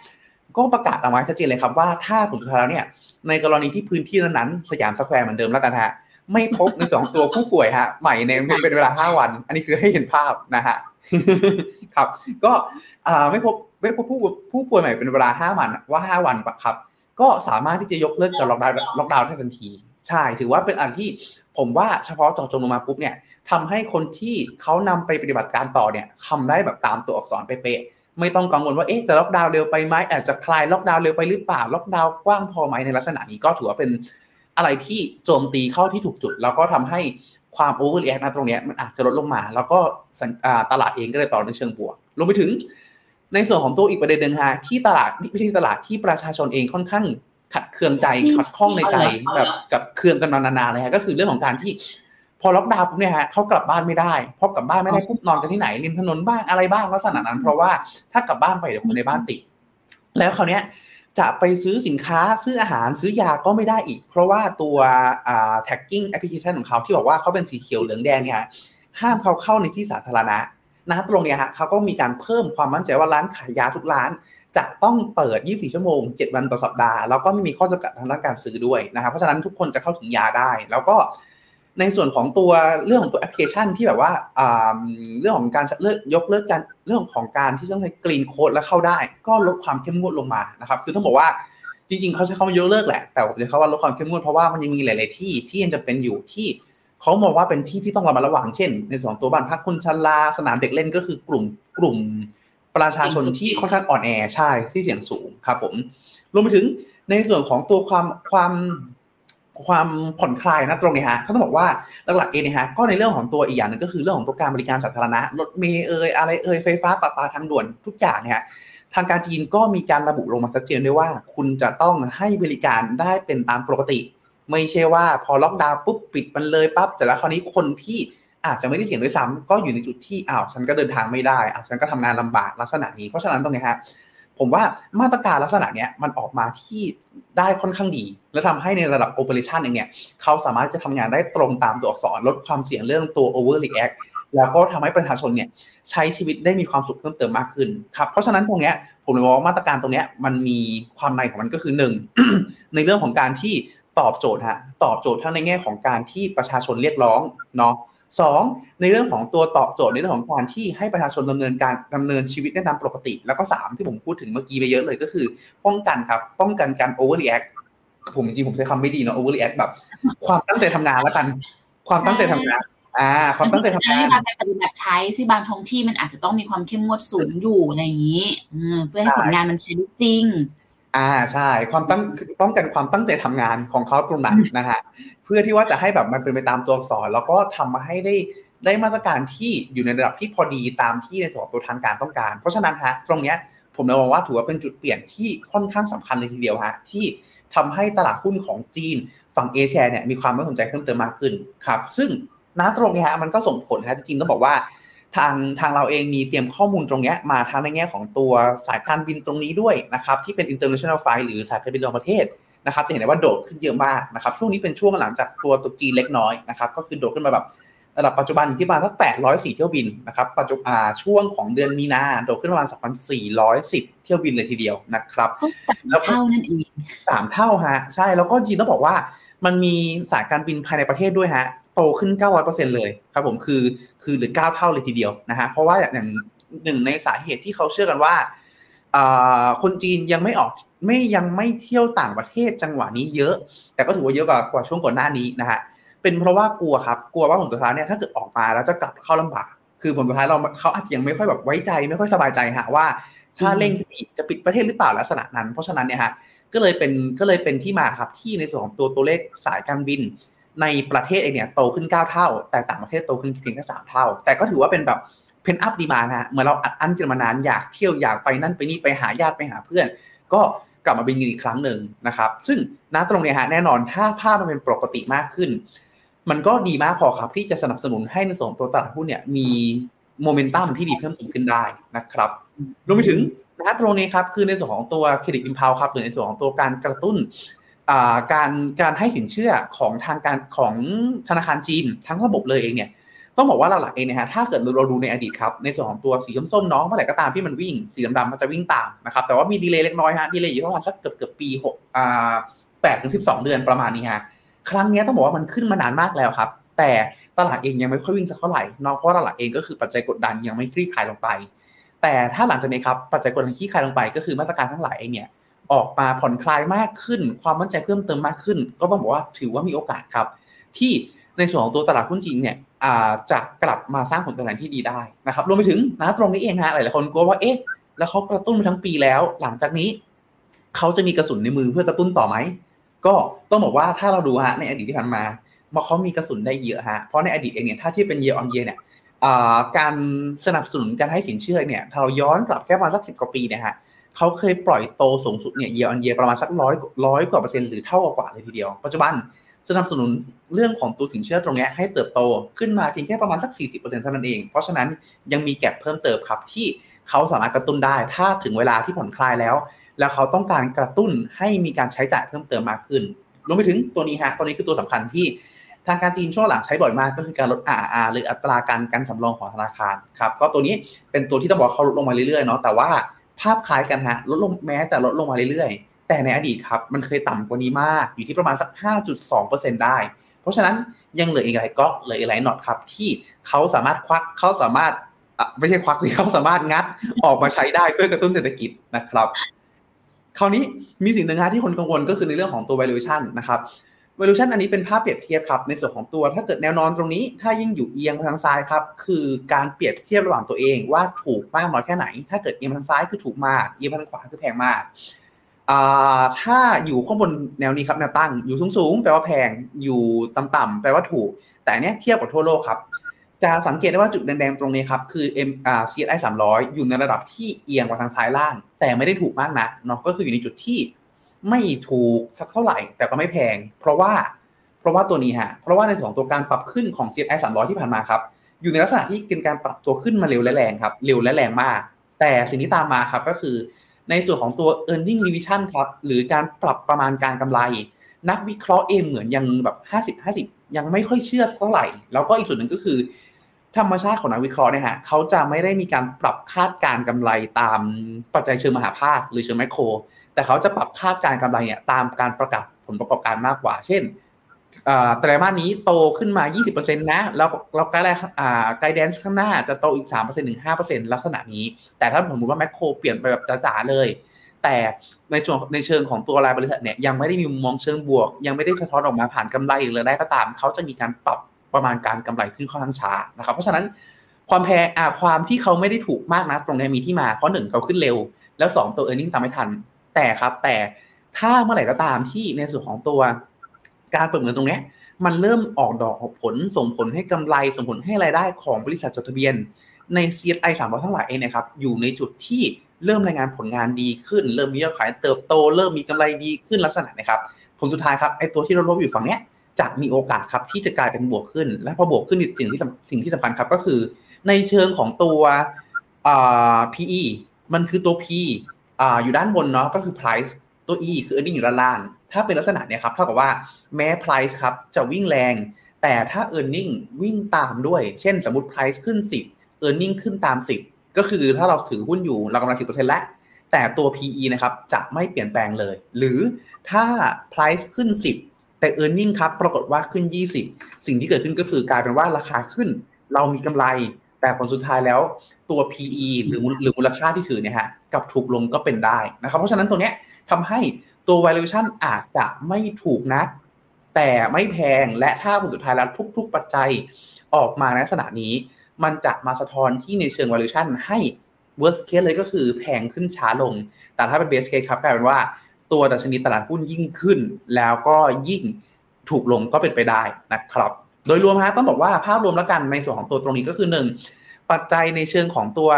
ก็ประกาศเอาไว้ชัดเจนเลยครับว่าถ้าผลสุดท้ายแล้วเนี่ยในกรณีที่พื้นที่นั้นๆสยามสแควร์เหมือนเดิมแล้วกันฮะไม่พบในสองตัวผู้ป่วยฮะใหม่ในเป็นเวลาห้าวัน อันนี้คือให้เห็นภาพนะฮะครับ ก็ไม่พบไม่พบผู้ผู้ป่วยใหม่เป็นเวลาห้าวันว่าห้าวันครับ ก็สามารถที่จะยกเลิกการล็อกดาวน์ล็อกดาวน์ได้ทันทีใช่ถือว่าเป็นอันที่ผมว่าเฉพาะจาะจงลงมาปุ๊บเนี่ยทำให้คนที่เขานำไปปฏิบัติการต่อเนี่ยทำได้แบบตามตัวอักษรเป๊ะ ไม่ต้องกังวลว่าเอ๊ะจะล็อกดาวน์เร็วไปไหมอาจจะคลายล็อกดาวน์เร็วไปหรือเปล่าล็อกดาวน์กว้างพอไหมในลักษณะนี้ก็ถือว่าเป็นอะไรที่โจมตีเข้าที่ถูกจุด แล้วก็ทำให้ความ overreact นะตรงนี้มันอาจจะลดลงมา แล้วก็ตลาดเองก็เลยตอบในเชิงบวกรวมไปถึงในส่วนของตัวอีกประเด็นหนึ่งฮะที่ตลาดไม่ใช่ตลาดที่ประชาชนเองค่อนข้างขัดเคืองใจขัดข้องในใจแบบกับเคืองกันมานานๆเลยฮะก็คือเรื่องของการที่ พอล็อกดาวน์ปุ๊บเนี่ยฮะเขากลับบ้านไม่ได้พอกลับบ้านไม่ได้ปุ๊บนอนกันที่ไหนริมถนนบ้างอะไรบ้างลักษณะนั้น เพราะว่าถ้ากลับบ้านไปเดี๋ยวคนในบ้านติด แล้วคราวนี้จะไปซื้อสินค้าซื้ออาหารซื้อยาก็ไม่ได้อีก เพราะว่าตัวอ่า tagging application ของเขาที่บอกว่าเขาเป็นสีเขียวเหลืองแดงเนี่ยห้ามเขาเข้าในที่สาธารณะนะตรงเนี้ยฮะเขาก็มีการเพิ่มความมั่นใจว่าร้านขายยาทุกร้าน จะต้องเปิด 24 ชั่วโมง 7 วันต่อสัปดาห์ แล้วก็ไม่มีข้อจำกัดทางด้านการซื้อด้วยนะครับเพราะฉะนั้นทุกคนจะเข้าถึงยาได้ แล้วก็ ในส่วนของตัวเรื่องของตัวแอปพลิเคชันที่แบบว่าเรื่องของการเลิกยกเลิกการเรื่องของการที่ต้องใช้ green code แล้วเข้าได้ ก็ลดความเข้มงวดลงมานะครับคือต้องบอกว่าจริงๆเขาใช้คำว่ายกเลิกแหละ แต่ผมจะเขาว่าลดความเข้มงวดเพราะว่ามันยังมีหลาย ๆ ที่ที่ยังจะเป็นอยู่ที่เขามองว่าเป็นที่ที่ต้องระมัดระวังเช่น ในส่วนตัวบ้านพักคนชราสนามเด็กเล่นก็คือกลุ่มกลุ่มประชาชนที่ค่อนข้างอ่อนแอใช่ที่เสี่ยงสูงครับผมรวมไปถึงในส่วนของตัวความความ ความผ่อนคลายนะตรงนี้ฮะเขาต้องบอกว่าหลักๆเองนะฮะก็ในเรื่องของตัวอีกอย่างหนึ่งก็คือเรื่องของตัวการบริการสาธารณะรถเมล์เอ่ยอะไรเอ่ยไฟฟ้าประปาทางด่วนทุกอย่างเนี่ยทางการจีนก็มีการระบุลงมาชัดเจนด้วยว่า คุณจะต้องให้บริการได้เป็นตามปกติ ไม่ใช่ว่าพอล็อกดาวน์ปุ๊บปิดมันเลยปั๊บแต่ละคราวนี้คนที่อาจจะไม่ได้เสี่ยงด้วยซ้ำก็อยู่ในจุดที่อ้าวฉันก็เดินทางไม่ได้อ้าวฉันก็ทำงานลำบากลักษณะนี้เพราะฉะนั้นตรงนี้ฮะ ผมว่ามาตรการลักษณะเนี้ยมันออกมาที่ได้ค่อนข้างดี และทำให้ในระดับโอเปอเรชันเองเนี่ยเขาสามารถจะทำงานได้ตรงตามตัวอักษรลดความเสี่ยงเรื่องตัว overreact แล้วก็ทำให้ประชาชนเนี่ยใช้ชีวิตได้มีความสุขเพิ่มเติมมากขึ้นครับเพราะฉะนั้นตรงเนี้ยผมเลยว่ามาตรการตรงเนี้ยมันมีความในของมันก็คือหนึ่งในเรื่องของการที่ตอบโจทย์ฮะตอบโจทย์ทั้งในแง่ของการที่ประชาชนเรียกร้องเนาะ สองในเรื่องของตัวตอบโจทย์ในเรื่องของการที่ให้ประชาชนดำเนินการดำเนินชีวิตได้ตามปกติ แล้วก็สามที่ผมพูดถึงเมื่อกี้ไปเยอะเลยก็คือ ป้องกันครับป้องกันการ overreact ผมจริงผมใช้คำไม่ดีเนาะ overreact แบบ ความตั้งใจทำงานแล้วกัน ความตั้งใจทำงานอ่าความตั้งใจทำงานบางปฏิบัติใช้ซึ่งบางท้องที่มันอาจจะต้องมีความเข้มงวดสูงอยู่อะไรอย่างนี้เพื่อให้ผลงานมันใช้จริง อ่าใช่ความตั้งป้องกันความตั้งใจทำงานของเขาตรงนั้นนะฮะเพื่อที่ว่าจะให้แบบมันเป็นไปตามตัวอักษร แล้วก็ทำมาให้ได้ได้มาตรการที่อยู่ในระดับที่พอดีตามที่ในส่วนตัวทางการต้องการ เพราะฉะนั้นฮะตรงเนี้ยผมเลยมองว่าถือว่าเป็นจุดเปลี่ยนที่ค่อนข้างสำคัญเลยทีเดียวฮะที่ทำให้ตลาดหุ้นของจีนฝั่งเอเชียเนี่ยมีความน่าสนใจเพิ่มเติมมากขึ้นครับซึ่งณตรงนี้ฮะมันก็ส่งผลฮะจริงต้องบอกว่า ทางทางเราเองมีเตรียมข้อมูลตรงนี้มาทางในแง่ของตัวสายการบินตรงนี้ด้วยนะครับที่เป็น international flight หรือสายการบินระหว่างประเทศนะครับจะเห็นได้ว่าโดดขึ้นเยอะมากนะครับช่วงนี้เป็นช่วงหลังจากตัวตัวจีนเล็กน้อยนะครับก็คือโดดขึ้นมาแบบระดับปัจจุบันอยู่ที่ประมาณสัก804 เที่ยวบินนะครับปัจจุบันช่วงของเดือนมีนาโดดขึ้นประมาณ 2,410 เที่ยวบินเลยทีเดียวนะครับก็สามเท่านั่นเองสามเท่าฮะใช่แล้วก็จีนต้องบอกว่ามันมีสายการบินภายในประเทศด้วยฮะ โตขึ้น 900%เลยครับผมคือคือหรือ 9 เท่าเลยทีเดียวนะฮะเพราะว่าอย่างหนึ่งในสาเหตุที่เขาเชื่อกันว่าคนจีนยังไม่ออกไม่ยังไม่เที่ยวต่างประเทศจังหวะนี้เยอะ แต่ก็ถือว่าเยอะกว่ากว่าช่วงก่อนหน้านี้นะฮะเป็นเพราะว่ากลัวครับกลัวว่าผลสุดท้ายเนี่ยถ้าเกิดออกมาแล้วจะกลับเข้าลำบากคือผลสุดท้ายเราเขาอาจจะยังไม่ค่อยแบบไว้ใจไม่ค่อยสบายใจฮะว่าถ้าเร่งจะปิดจะปิดประเทศหรือเปล่าลักษณะนั้น เพราะฉะนั้นเนี่ยฮะก็เลยเป็นก็เลยเป็นที่มาครับที่ในส่วนของตัวตัวเลขสายการบิน ในประเทศเองเนี่ยโตขึ้น 9 เท่า แต่ต่างประเทศโตขึ้นเพียงแค่สเท่า แต่ก็ถือว่าเป็นแบบเพนอัพดีมานะเหมือนเราอัดอั้นกันมานานอยากเที่ยวอยากไปนั่นไปนี่ไปหาญาติไปหาเพื่อน ก็กลับมาบินกันอีกครั้งหนึ่งนะครับ ซึ่งณตรงนี้ฮะแน่นอนถ้าภาพมันเป็นปกติมากขึ้น มันก็ดีมากพอครับที่จะสนับสนุนให้ในส่วนตัวตลาดหุ้นเนี่ยมีโมเมนตัมที่ดีเพิ่มขึ้นได้นะครับรวมไปถึงนะตรงนี้ครับคือในส่วนของตัว credit impulse ครับหรือในส่วนของตัวการกระตุ้น การการให้สินเชื่อของทางการของธนาคารจีนทั้งระบบเลยเองเนี่ยต้องบอกว่าหลักๆเองนะฮะถ้าเกิดเราดูในอดีตครับในส่วนของตัวสีส้มๆน้องเมื่อไหร่ก็ตามที่มันวิ่งสีดำๆมันจะวิ่งตามนะครับแต่ว่ามี delay เล็กน้อยฮะ delay อยู่ประมาณสักเกือบเกือบปีหกอ่าแปดถึงสิบสองเดือนประมาณนี้ฮะครั้งนี้ต้องบอกว่ามันขึ้นมานานมากแล้วครับ แต่ตลาดเองยังไม่ค่อยวิ่งสักเท่าไหร่นอกเพราะตลาดเองก็คือปัจจัยกดดันยังไม่คลี่คลายลงไป แต่ถ้าหลังจากนี้ครับปัจจัยกดดันคลี่คลายลงไป ก็คือมาตรการทั้งหลายเองเนี่ย ออกมาผ่อนคลายมากขึ้น ความมั่นใจเพิ่มเติมมากขึ้น ก็ต้องบอกว่าถือว่ามีโอกาสครับ ที่ในส่วนของตัวตลาดหุ้นจริงเนี่ยจะกลับมาสร้างผลตอบแทนที่ดีได้นะครับรวมไปถึงนะตรงนี้เองฮะหลายๆคนกลัวว่าเอ๊ะแล้วเขากระตุ้นมาทั้งปีแล้ว หลังจากนี้เขาจะมีกระสุนในมือเพื่อกระตุ้นต่อไหมก็ต้องบอกว่าถ้าเราดูฮะในอดีตที่ผ่านมาว่าเขามีกระสุนได้เยอะฮะเพราะในอดีตเองเนี่ยถ้าที่เป็นเยออนเยเนี่ยการสนับสนุนการให้สินเชื่อเนี่ยถ้าเราย้อนกลับแค่ประมาณสักสิบกว่าปีเนี่ยฮะ เขาเคยปล่อยโตสูงสุดเนี่ยเยียร์ออนเยียประมาณสักร้อยร้อยกว่าเปอร์เซ็นต์หรือเท่ากว่าเลยทีเดียว ปัจจุบันสนับสนุนเรื่องของตัวสินเชื่อตรงนี้ให้เติบโตขึ้นมาเพียงแค่ประมาณสัก 40%เท่านั้นเอง เพราะฉะนั้นยังมีแก็บเพิ่มเติมครับที่เขาสามารถกระตุ้นได้ ถ้าถึงเวลาที่ผ่อนคลายแล้ว แล้วเขาต้องการกระตุ้นให้มีการใช้จ่ายเพิ่มเติมมากขึ้นรวมไปถึงตัวนี้ฮะตัวนี้คือตัวสำคัญที่ทางการจีนช่วงหลังใช้บ่อยมากก็คือการลด RR หรืออัตราการการสำรองของธนาคารครับก็ตัวนี้เป็นตัวที่ต้องบอกเขาลดลงมาเรื่อยๆเนาะแต่ว่า ภาพคล้ายกันฮะลดลงแม้จะลดลงมาเรื่อยๆ แต่ในอดีตครับ มันเคยต่ำกว่านี้มาก อยู่ที่ประมาณสัก 5.2%ได้ เพราะฉะนั้นยังเหลืออีกหลายก๊อกเหลืออีกหลายน็อตครับ ที่เขาสามารถควักเขาสามารถไม่ใช่ควักสิเขาสามารถงัดออกมาใช้ได้เพื่อกระตุ้นเศรษฐกิจนะครับ คราวนี้มีสิ่งหนึ่งที่คนกังวลก็คือในเรื่องของตัว valuation นะครับ valuation อันนี้เป็นภาพเปรียบเทียบครับในส่วนของตัว ถ้าเกิดแนวนอนตรงนี้ ถ้ายิ่งอยู่เอียงไปทางซ้ายครับ คือการเปรียบเทียบระหว่างตัวเองว่าถูกมากน้อยแค่ไหน ถ้าเกิดเอียงทางซ้ายคือถูกมากเอียงทางขวาคือแพงมากถ้าอยู่ข้างบนแนวนี้ครับแนวตั้งอยู่สูงๆแปลว่าแพงอยู่ต่ำๆแปลว่าถูก แต่เนี้ยเทียบกับทั่วโลกครับ จะสังเกตได้ว่าจุดแดงๆตรงนี้ครับคือ M อ่า CSI 300 อยู่ในระดับที่เอียงกว่าทางซ้ายล่าง แต่ไม่ได้ถูกมากนักเนาะก็คืออยู่ในจุดที่ ไม่ถูกสักเท่าไหร่ แต่ก็ไม่แพง เพราะว่าเพราะว่าตัวนี้ฮะเพราะว่าในส่วนของตัวการปรับขึ้นของ CSI 300 ที่ผ่านมาครับอยู่ในลักษณะที่เป็นการปรับตัวขึ้นมาเร็วและแรงครับเร็วและแรงมาก แต่สิ่งที่ตามมาครับก็คือในส่วนของตัว e a r n i n g revision ครับหรือการปรับประมาณการกำไร นักวิเคราะห์เองเหมือนยังแบบ 50 50 ยังไม่ค่อยเชื่อเท่าไหร่ แล้วก็อีกส่วนหนึ่งก็คือ ธรรมชาติของนักวิเคราะห์เนี่ยฮะเขาจะไม่ได้มีการปรับคาดการกำไรตามปัจจัยเชิงมหาภาคหรือเชิงแมคโคร แต่เขาจะปรับคาดการกำไรเนี่ยตามการประกาศผลประกอบการมากกว่า เช่นไตรมาสนี้โตขึ้นมา 20%นะ แล้วเรา guideline guidance ข้างหน้าจะโตอีก 3%ถึง 5%ลักษณะนี้ แต่ถ้าสมมติว่า macro เปลี่ยนไปแบบจ๋าๆเลย แต่ในส่วนในเชิงของตัวรายบริษัทเนี่ยยังไม่ได้มีมุมมองเชิงบวก ยังไม่ได้สะท้อนออกมาผ่านกำไรหรือได้ก็ตาม เขาจะมีการปรับประมาณการกำไรขึ้นค่อนข้างช้านะครับ เพราะฉะนั้นความแพงอ่ความที่เขาไม่ได้ถูกมากนะตรงนี้มีที่มา เพราะหนึ่งเขาขึ้นเร็ว แล้ว 2 ตัว earning ตามไม่ทัน แต่ครับ แต่ถ้าเมื่อไหร่ก็ตามที่ในส่วนของตัวการเปิดเงินตรงนี้มันเริ่มออกดอกออกผลส่งผลให้กำไรส่งผลให้รายได้ของบริษัทจดทะเบียน ใน CSI 300ทั้งหลายเองนะครับอยู่ในจุดที่เริ่มรายงานผลงานดีขึ้น เริ่มมียอดขายเติบโต เริ่มมีกำไรดีขึ้นลักษณะนะครับผลสุดท้ายครับไอ้ตัวที่เราลบอยู่ฝั่งเนี้ยจะมีโอกาสครับที่จะกลายเป็นบวกขึ้น และพอบวกขึ้นสิ่งที่สิ่งที่สำคัญครับก็คือ ในเชิงของตัว PE มันคือตัว P อยู่ด้านบนเนาะก็คือ price ตัว E คือ earning อยู่ด้านล่าง ถ้าเป็นลักษณะเนี้ยครับเท่ากับว่าแม้ price ครับจะวิ่งแรง แต่ถ้า earning วิ่งตามด้วย เช่นสมมติ price ขึ้น 10 earning ขึ้นตาม 10 ก็คือถ้าเราถือหุ้นอยู่เรากำลัง10%แล้วแต่ตัว PE นะครับจะไม่เปลี่ยนแปลงเลย หรือถ้า price ขึ้น 10 แต่ earning ครับปรากฏว่าขึ้น 20 สิ่งที่เกิดขึ้นก็คือกลายเป็นว่าราคาขึ้น เรามีกำไร แต่ผลสุดท้ายแล้วตัว PE หรือหรือมูลค่าที่ถือเนี่ยฮะกับถูกลงก็เป็นได้นะครับเพราะฉะนั้นตัวเนี้ยทำให้ตัว valuation อาจจะไม่ถูกนะแต่ไม่แพงและถ้าผลสุดท้ายแล้วทุก ๆ ปัจจัยออกมาในลักษณะนี้ มันจะมาสะท้อนที่ในเชิง valuation ให้ worst case เลยก็คือแพงขึ้นช้าลง แต่ถ้าเป็น best case ครับกลายเป็นว่าตัวดัชนีตลาดหุ้นยิ่งขึ้น แล้วก็ยิ่งถูกลงก็เป็นไปได้นะครับ โดยรวมฮะต้องบอกว่าภาพรวมแล้วกันในส่วนของตัวตรงนี้ก็คือหนึ่งปัจจัยในเชิงของตัว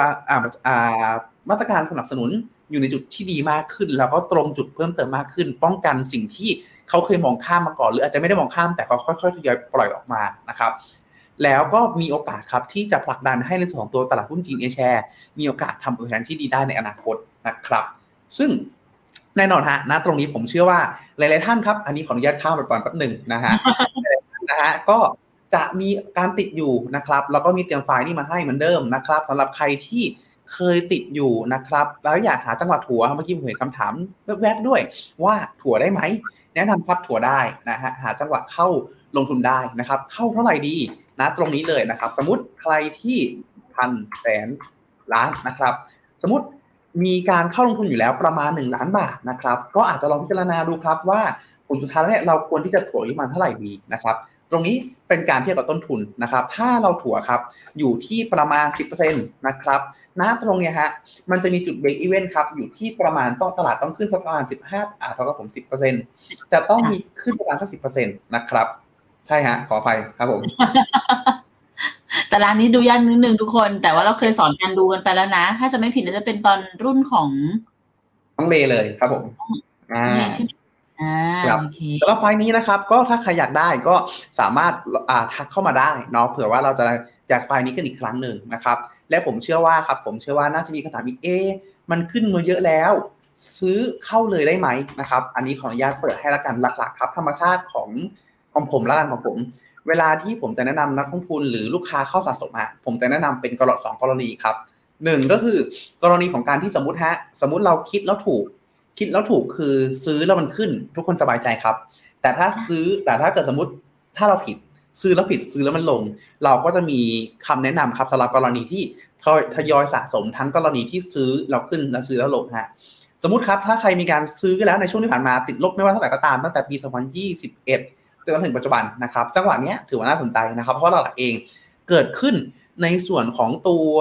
มาตรการสนับสนุนอยู่ในจุดที่ดีมากขึ้น แล้วก็ตรงจุดเพิ่มเติมมากขึ้น ป้องกันสิ่งที่เขาเคยมองข้ามมาก่อน หรืออาจจะไม่ได้มองข้ามแต่เขาค่อยๆทยอยปล่อยออกมานะครับแล้วก็มีโอกาสครับที่จะผลักดันให้ในส่วนของตัวตลาดหุ้นจีนเอแชร์มีโอกาสทำผลงานที่ดีได้ในอนาคตนะครับ ซึ่งแน่นอนฮะณตรงนี้ผมเชื่อว่าหลายๆท่านครับ อันนี้ขออนุญาตข้ามไปก่อนแป๊บหนึ่งนะฮะ นะฮะก็จะมีการติดอยู่นะครับแล้วก็มีเตรียมไฟล์นี่มาให้เหมือนเดิมนะครับสำหรับใครที่เคยติดอยู่นะครับ แล้วอยากหาจังหวะถั่วเมื่อกี้ผมเห็นคำถามแวบๆด้วย ว่าถั่วได้ไหม แนะนำครับถั่วได้นะฮะหาจังหวะเข้าลงทุนได้นะครับ เข้าเท่าไหร่ดีนะตรงนี้เลยนะครับ สมมติใครที่พันแสนล้านนะครับ สมมติมีการเข้าลงทุนอยู่แล้วประมาณ 1 ล้านบาทนะครับ ก็อาจจะลองพิจารณาดูครับว่าผลสุดท้ายเนี่ยเราควรที่จะถัวประมาณเท่าไหร่ดีนะครับ ตรงนี้เป็นการเทียบกับต้นทุนนะครับ ถ้าเราถัวครับอยู่ที่ประมาณ 10%นะครับณตรงเนี้ยฮะมันจะมีจุดเบรกอีเวนต์ครับอยู่ที่ประมาณต้องตลาดต้องขึ้นสักประมาณ 15อ่าเท่ากับผม 10%แต่ต้องมีขึ้นประมาณสัก10%นะครับ ใช่ฮะ ขออภัยครับผมแต่ร้านนี้ดูยากนิดนึงทุกคน แต่ว่าเราเคยสอนการดูกันไปแล้วนะ ถ้าจะไม่ผิดน่าจะเป็นตอนรุ่นของต้องเลเลยครับผมอ่าเมย์ใช่ไหมอ่า ครับโอเคแล้วก็ไฟล์นี้นะครับ ก็ถ้าใครอยากได้ก็สามารถอ่าทักเข้ามาได้เนาะเผื่อว่าเราจะแจกไฟล์นี้กันอีกครั้งหนึ่งนะครับ และผมเชื่อว่าครับ ผมเชื่อว่าน่าจะมีคำถามอีกเอะมันขึ้นมาเยอะแล้ว ซื้อเข้าเลยได้ไหมนะครับ อันนี้ขออนุญาตเปิดให้ละกันหลักๆ ครับ ธรรมชาติของของผมละกันของผม เวลาที่ผมจะแนะนำนักลงทุนหรือลูกค้าเข้าสะสมฮะผมจะแนะนำเป็นกรณีสองกรณีครับหนึ่งก็คือกรณีของการที่สมมติฮะสมมติเราคิดแล้วถูก คิดแล้วถูกคือซื้อแล้วมันขึ้น ทุกคนสบายใจครับ แต่ถ้าซื้อแต่ถ้าเกิดสมมติถ้าเราผิดซื้อแล้วผิดซื้อแล้วมันลง เราก็จะมีคำแนะนำครับสำหรับกรณีที่ทยอยสะสมทั้งกรณีที่ซื้อแล้วขึ้นแล้วซื้อแล้วลงฮะสมมติครับถ้าใครมีการซื้อแล้วในช่วงที่ผ่านมาติดลบไม่ว่าเท่าไหร่ก็ตามตั้งแต่ปี 2021จนถึงปัจจุบันนะครับ จังหวะนี้ถือว่าน่าสนใจนะครับ เพราะเราเองเกิดขึ้นในส่วนของตัว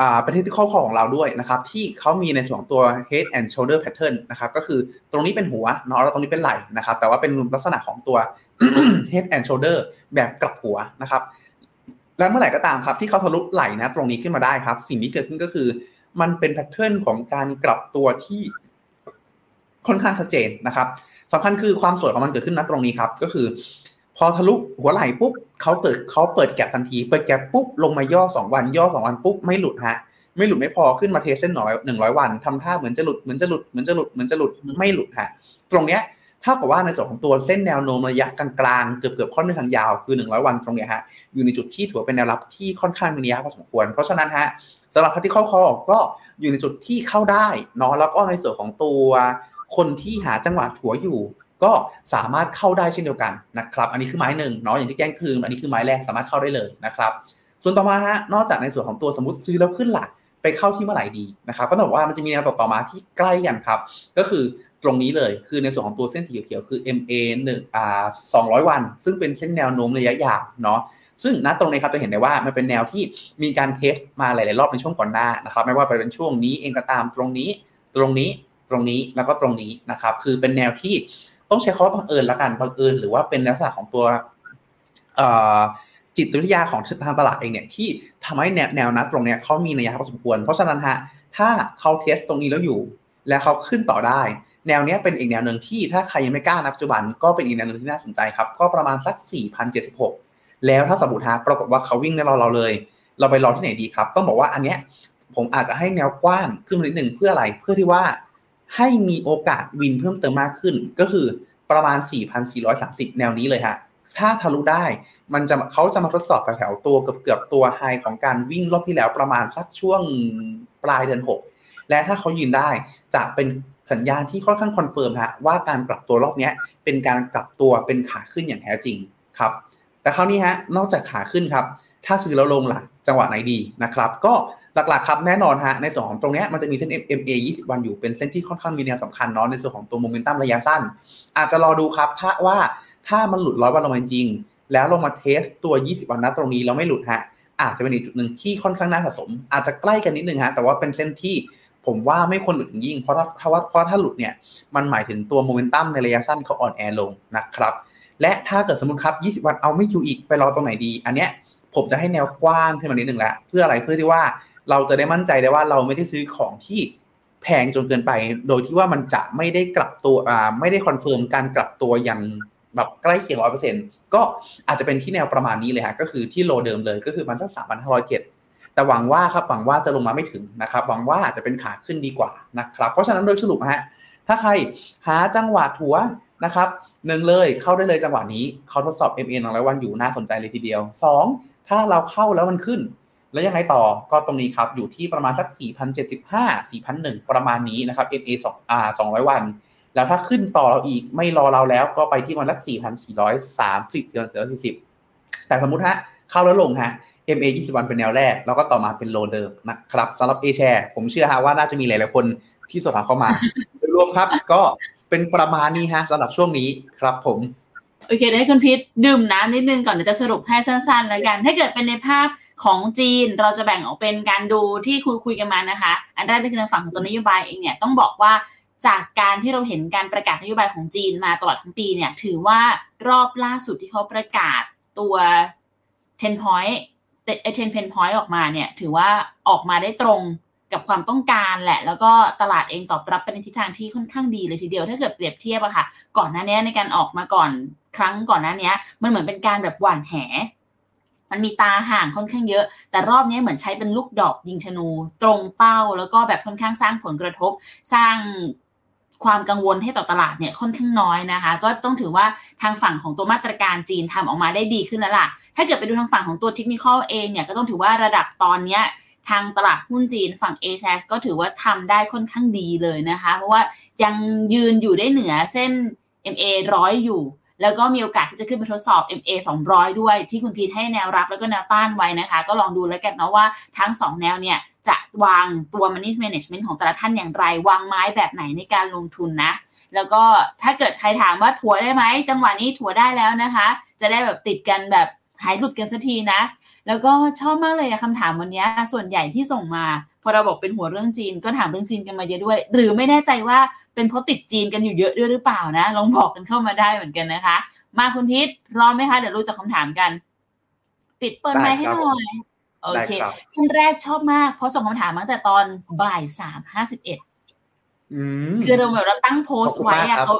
อ่าเป็นที่ข้อคอของเราด้วยนะครับที่เขามีในส่วนตัว head and shoulder pattern นะครับก็คือตรงนี้เป็นหัวเนาะแล้วตรงนี้เป็นไหล่นะครับแต่ว่าเป็นลักษณะของตัว head and shoulder แบบกลับหัวนะครับและเมื่อไหร่ก็ตามครับที่เขาทะลุไหล่นะตรงนี้ขึ้นมาได้ครับ สิ่งที่เกิดขึ้นก็คือ มันเป็นแพทเทิร์นของการกลับตัวที่ค่อนข้างชัดเจนนะครับสำคัญคือความสวยของมันเกิดขึ้นณตรงนี้ครับ ก็คือ พอทะลุหัวไหล่ปุ๊บ เขาเปิดเขาเปิดแก็บทันที เปิดแก็บปุ๊บลงมาย่อสองวัน ย่อสองวันปุ๊บไม่หลุดฮะ ไม่หลุดไม่พอขึ้นมาเทสเส้นหน่อยหนึ่งร้อยวันทำท่าเหมือนจะหลุดเหมือนจะหลุดเหมือนจะหลุดเหมือนจะหลุดไม่หลุดฮะ ตรงเนี้ยถ้ากับว่าในส่วนของตัวเส้นแนวโน้มระยะกลางๆเกือบเกือบค่อนไปทางยาวคือ 100 วันตรงเนี้ยฮะอยู่ในจุดที่ถือเป็นแนวรับที่ค่อนข้างมีนัยพอสมควร เพราะฉะนั้นฮะสำหรับพัที่เข้าคอก็อยู่ในจุดที่เข้าได้เนาะแล้วก็ในส่วนของตัวคนที่หาจังหวะถัวอยู่ ก็สามารถเข้าได้เช่นเดียวกันนะครับ อันนี้คือไม้หนึ่งเนาะอย่างที่แจ้งคืออันนี้คือไม้แรกสามารถเข้าได้เลยนะครับส่วนต่อมาฮะนอกจากในส่วนของตัวสมมติซื้อแล้วขึ้นหลักไปเข้าที่เมื่อไหร่ดีนะครับก็ต้องบอกว่ามันจะมีแนวต่อมาที่ใกล้กันครับ ก็คือตรงนี้เลยคือในส่วนของตัวเส้นสีเขียวคือ MA 1อ่า200 วัน ซึ่งเป็นเส้นแนวโน้มระยะยาวเนาะซึ่งณตรงนี้ครับจะเห็นได้ว่ามันเป็นแนวที่มีการเทสมาหลาย ๆ รอบในช่วงก่อนหน้านะครับ ไม่ว่าไปเป็นช่วงนี้เองก็ตามตรงนี้ ตรงนี้ตรงนี้แล้วก็ตรงนี้นะครับ คือเป็นแนวที่ ต้องใช้คำว่าบังเอิญละกันบังเอิญหรือว่าเป็นลักษณะของตัวจิตวิทยาของทางตลาดเองเนี่ยที่ทำให้แนวนัดตรงเนี้ยเขามีนัยยะพอสมควร เพราะฉะนั้นฮะถ้าเขาเทสตรงนี้แล้วอยู่ แล้วเขาขึ้นต่อได้ แนวเนี้ยเป็นอีกแนวหนึ่งที่ถ้าใครยังไม่กล้านะปัจจุบันก็เป็นอีกแนวหนึ่งที่น่าสนใจครับ ก็ประมาณสัก 4,076 แล้วถ้าสมมติฮะปรากฏว่าเขาวิ่งในเราเราเลย เราไปรอที่ไหนดีครับ ต้องบอกว่าอันเนี้ยผมอาจจะให้แนวกว้างขึ้นมานิดหนึ่งเพื่ออะไรเพื่อที่ว่า ให้มีโอกาสวิ่งเพิ่มเติมมากขึ้น ก็คือประมาณ 4,430 แนวนี้เลยฮะ ถ้าทะลุได้มันจะเขาจะมาทดสอบแถวๆตัวเกือบเกือบตัว high ของการวิ่งรอบที่แล้วประมาณสักช่วงปลายเดือน 6 และถ้าเขายืนได้จะเป็นสัญญาณที่ค่อนข้าง confirm ฮะว่าการกลับตัวรอบนี้เป็นการกลับตัวเป็นขาขึ้นอย่างแท้จริงครับแต่คราวนี้ฮะนอกจากขาขึ้นครับ ถ้าซื้อแล้วลงล่ะจังหวะไหนดีนะครับ ก็ หลักๆครับแน่นอนฮะในส่วนของตรงนี้มันจะมีเส้น MA 20 วันอยู่เป็นเส้นที่ค่อนข้างมีแนวสำคัญเนาะในส่วนของตัวโมเมนตัมระยะสั้น อาจจะรอดูครับถ้าว่าถ้ามันหลุดร้อยวันลงมาจริง แล้วลงมาเทสตัว 20 วันนะตรงนี้เราไม่หลุดฮะอาจจะเป็นอีกจุดหนึ่งที่ค่อนข้างน่าสะสม อาจจะใกล้กันนิดนึงฮะแต่ว่าเป็นเส้นที่ผมว่าไม่ควรหลุดยิ่ง เพราะถ้าว่าเพราะถ้าหลุดเนี่ยมันหมายถึงตัวโมเมนตัมในระยะสั้นเขาอ่อนแอลงนะครับและถ้าเกิดสมมติครับ 20 วันเอาไม่อยู่อีกไปรอตรงไหนดี อันเนี้ยผมจะให้แนวกว้างขึ้นมานิดนึงแล้วเพื่ออะไรเพื่อที่ว่า เราจะได้มั่นใจได้ว่าเราไม่ได้ซื้อของที่แพงจนเกินไป โดยที่ว่ามันจะไม่ได้กลับตัวอ่าไม่ได้ confirm การกลับตัวอย่างแบบใกล้เคียงร้อยเปอร์เซ็นต์ก็อาจจะเป็นที่แนวประมาณนี้เลยฮะก็คือที่ low เดิมเลยก็คือมันสักสามพันห้าร้อยเจ็ดแต่หวังว่าครับหวังว่าจะลงมาไม่ถึงนะครับหวังว่าอาจจะเป็นขาขึ้นดีกว่านะครับเพราะฉะนั้นโดยสรุปฮะถ้าใครหาจังหวะถัวนะครับหนึ่งเลยเข้าได้เลยจังหวะนี้เขาทดสอบ MA หนึ่งร้อยวันอยู่น่าสนใจเลยทีเดียวสองถ้าเราเข้าแล้วมันขึ้น แล้วยังไงต่อก็ตรงนี้ครับ อยู่ที่ประมาณสัก 4,075 4,001 ประมาณนี้นะครับ MA 2อ่า200 วัน แล้วถ้าขึ้นต่อเราอีกไม่รอเราแล้วก็ไปที่มันสัก 4,430 4,440 แต่สมมุติฮะเข้าแล้วลงฮะ MA 20 วันเป็นแนวแรก แล้วก็ต่อมาเป็นโลเดิมนะครับสำหรับ A share ผมเชื่อฮะว่าน่าจะมีหลายๆคนที่สอบถามเข้ามาโดยรวมครับ ก็เป็นประมาณนี้ฮะสำหรับช่วงนี้ครับผมโอเคได้คุณพิษดื่มน้ำนิดนึงก่อนเดี๋ยวจะสรุปให้สั้นๆแล้วกัน ถ้าเกิดเป็นในภาพ ของจีนเราจะแบ่งออกเป็นการดูที่คุยคุยกันมานะคะ อันแรกคือทางฝั่งของตัวนโยบายเองเนี่ยต้องบอกว่าจากการที่เราเห็นการประกาศนโยบายของจีนมาตลอดทั้งปีเนี่ยถือว่ารอบล่าสุดที่เขาประกาศตัว 10 point เอ10 10 point ออกมาเนี่ยถือว่าออกมาได้ตรงกับความต้องการแหละ แล้วก็ตลาดเองตอบรับไปในทิศทางที่ค่อนข้างดีเลยทีเดียว ถ้าเกิดเปรียบเทียบอะค่ะ ก่อนหน้านี้ในการออกมาก่อนครั้งก่อนหน้านี้มันเหมือนเป็นการแบบหว่านแห มันมีตาห่างค่อนข้างเยอะ แต่รอบนี้เหมือนใช้เป็นลูกดอกยิงธนู ตรงเป้าแล้วก็แบบค่อนข้างสร้างผลกระทบ สร้างความกังวลให้ต่อตลาดเนี่ยค่อนข้างน้อยนะคะ ก็ต้องถือว่าทางฝั่งของตัวมาตรการจีนทำออกมาได้ดีขึ้นแล้วล่ะ ถ้าเกิดไปดูทางฝั่งของตัวเทคนิคอลเองเนี่ยก็ต้องถือว่าระดับตอนเนี้ยทางตลาดหุ้นจีนฝั่ง A s h a r e ก็ถือว่าทำได้ค่อนข้างดีเลยนะคะ เพราะว่ายังยืนอยู่ได้เหนือเส้น MA ร้อยอยู่ แล้วก็มีโอกาสที่จะขึ้นไปทดสอบ MA 200 ด้วย ที่คุณพีทให้แนวรับแล้วก็แนวต้านไว้นะคะ ก็ลองดูแล้วกันเนาะว่าทั้ง 2 แนวเนี่ยจะวางตัว money management ของแต่ละท่านอย่างไร วางไม้แบบไหนในการลงทุนนะ แล้วก็ถ้าเกิดใครถามว่าถัวได้ไหมจังหวะนี้ถัวได้แล้วนะคะ จะได้แบบติดกันแบบ หายหลุดกันสักทีนะ แล้วก็ชอบมากเลยอะคำถามวันนี้ส่วนใหญ่ที่ส่งมา พอเราบอกเป็นหัวเรื่องจีนก็ถามเรื่องจีนกันมาเยอะด้วย หรือไม่แน่ใจว่าเป็นเพราะติดจีนกันอยู่เยอะด้วยหรือเปล่านะ ลองบอกกันเข้ามาได้เหมือนกันนะคะ มาคุณพิษพร้อมไหมคะเดี๋ยวรู้จากคำถามกันติดเปิดไมค์ให้หน่อยโอได้เคครับท่านแรกชอบมาก เพราะส่งคำถามมาตั้งแต่ตอนบ่ายสามห้าสิบเอ็ดอืมคือเราแบบเราตั้งโพสขอบคุณต์ไว้มากอะครับเขา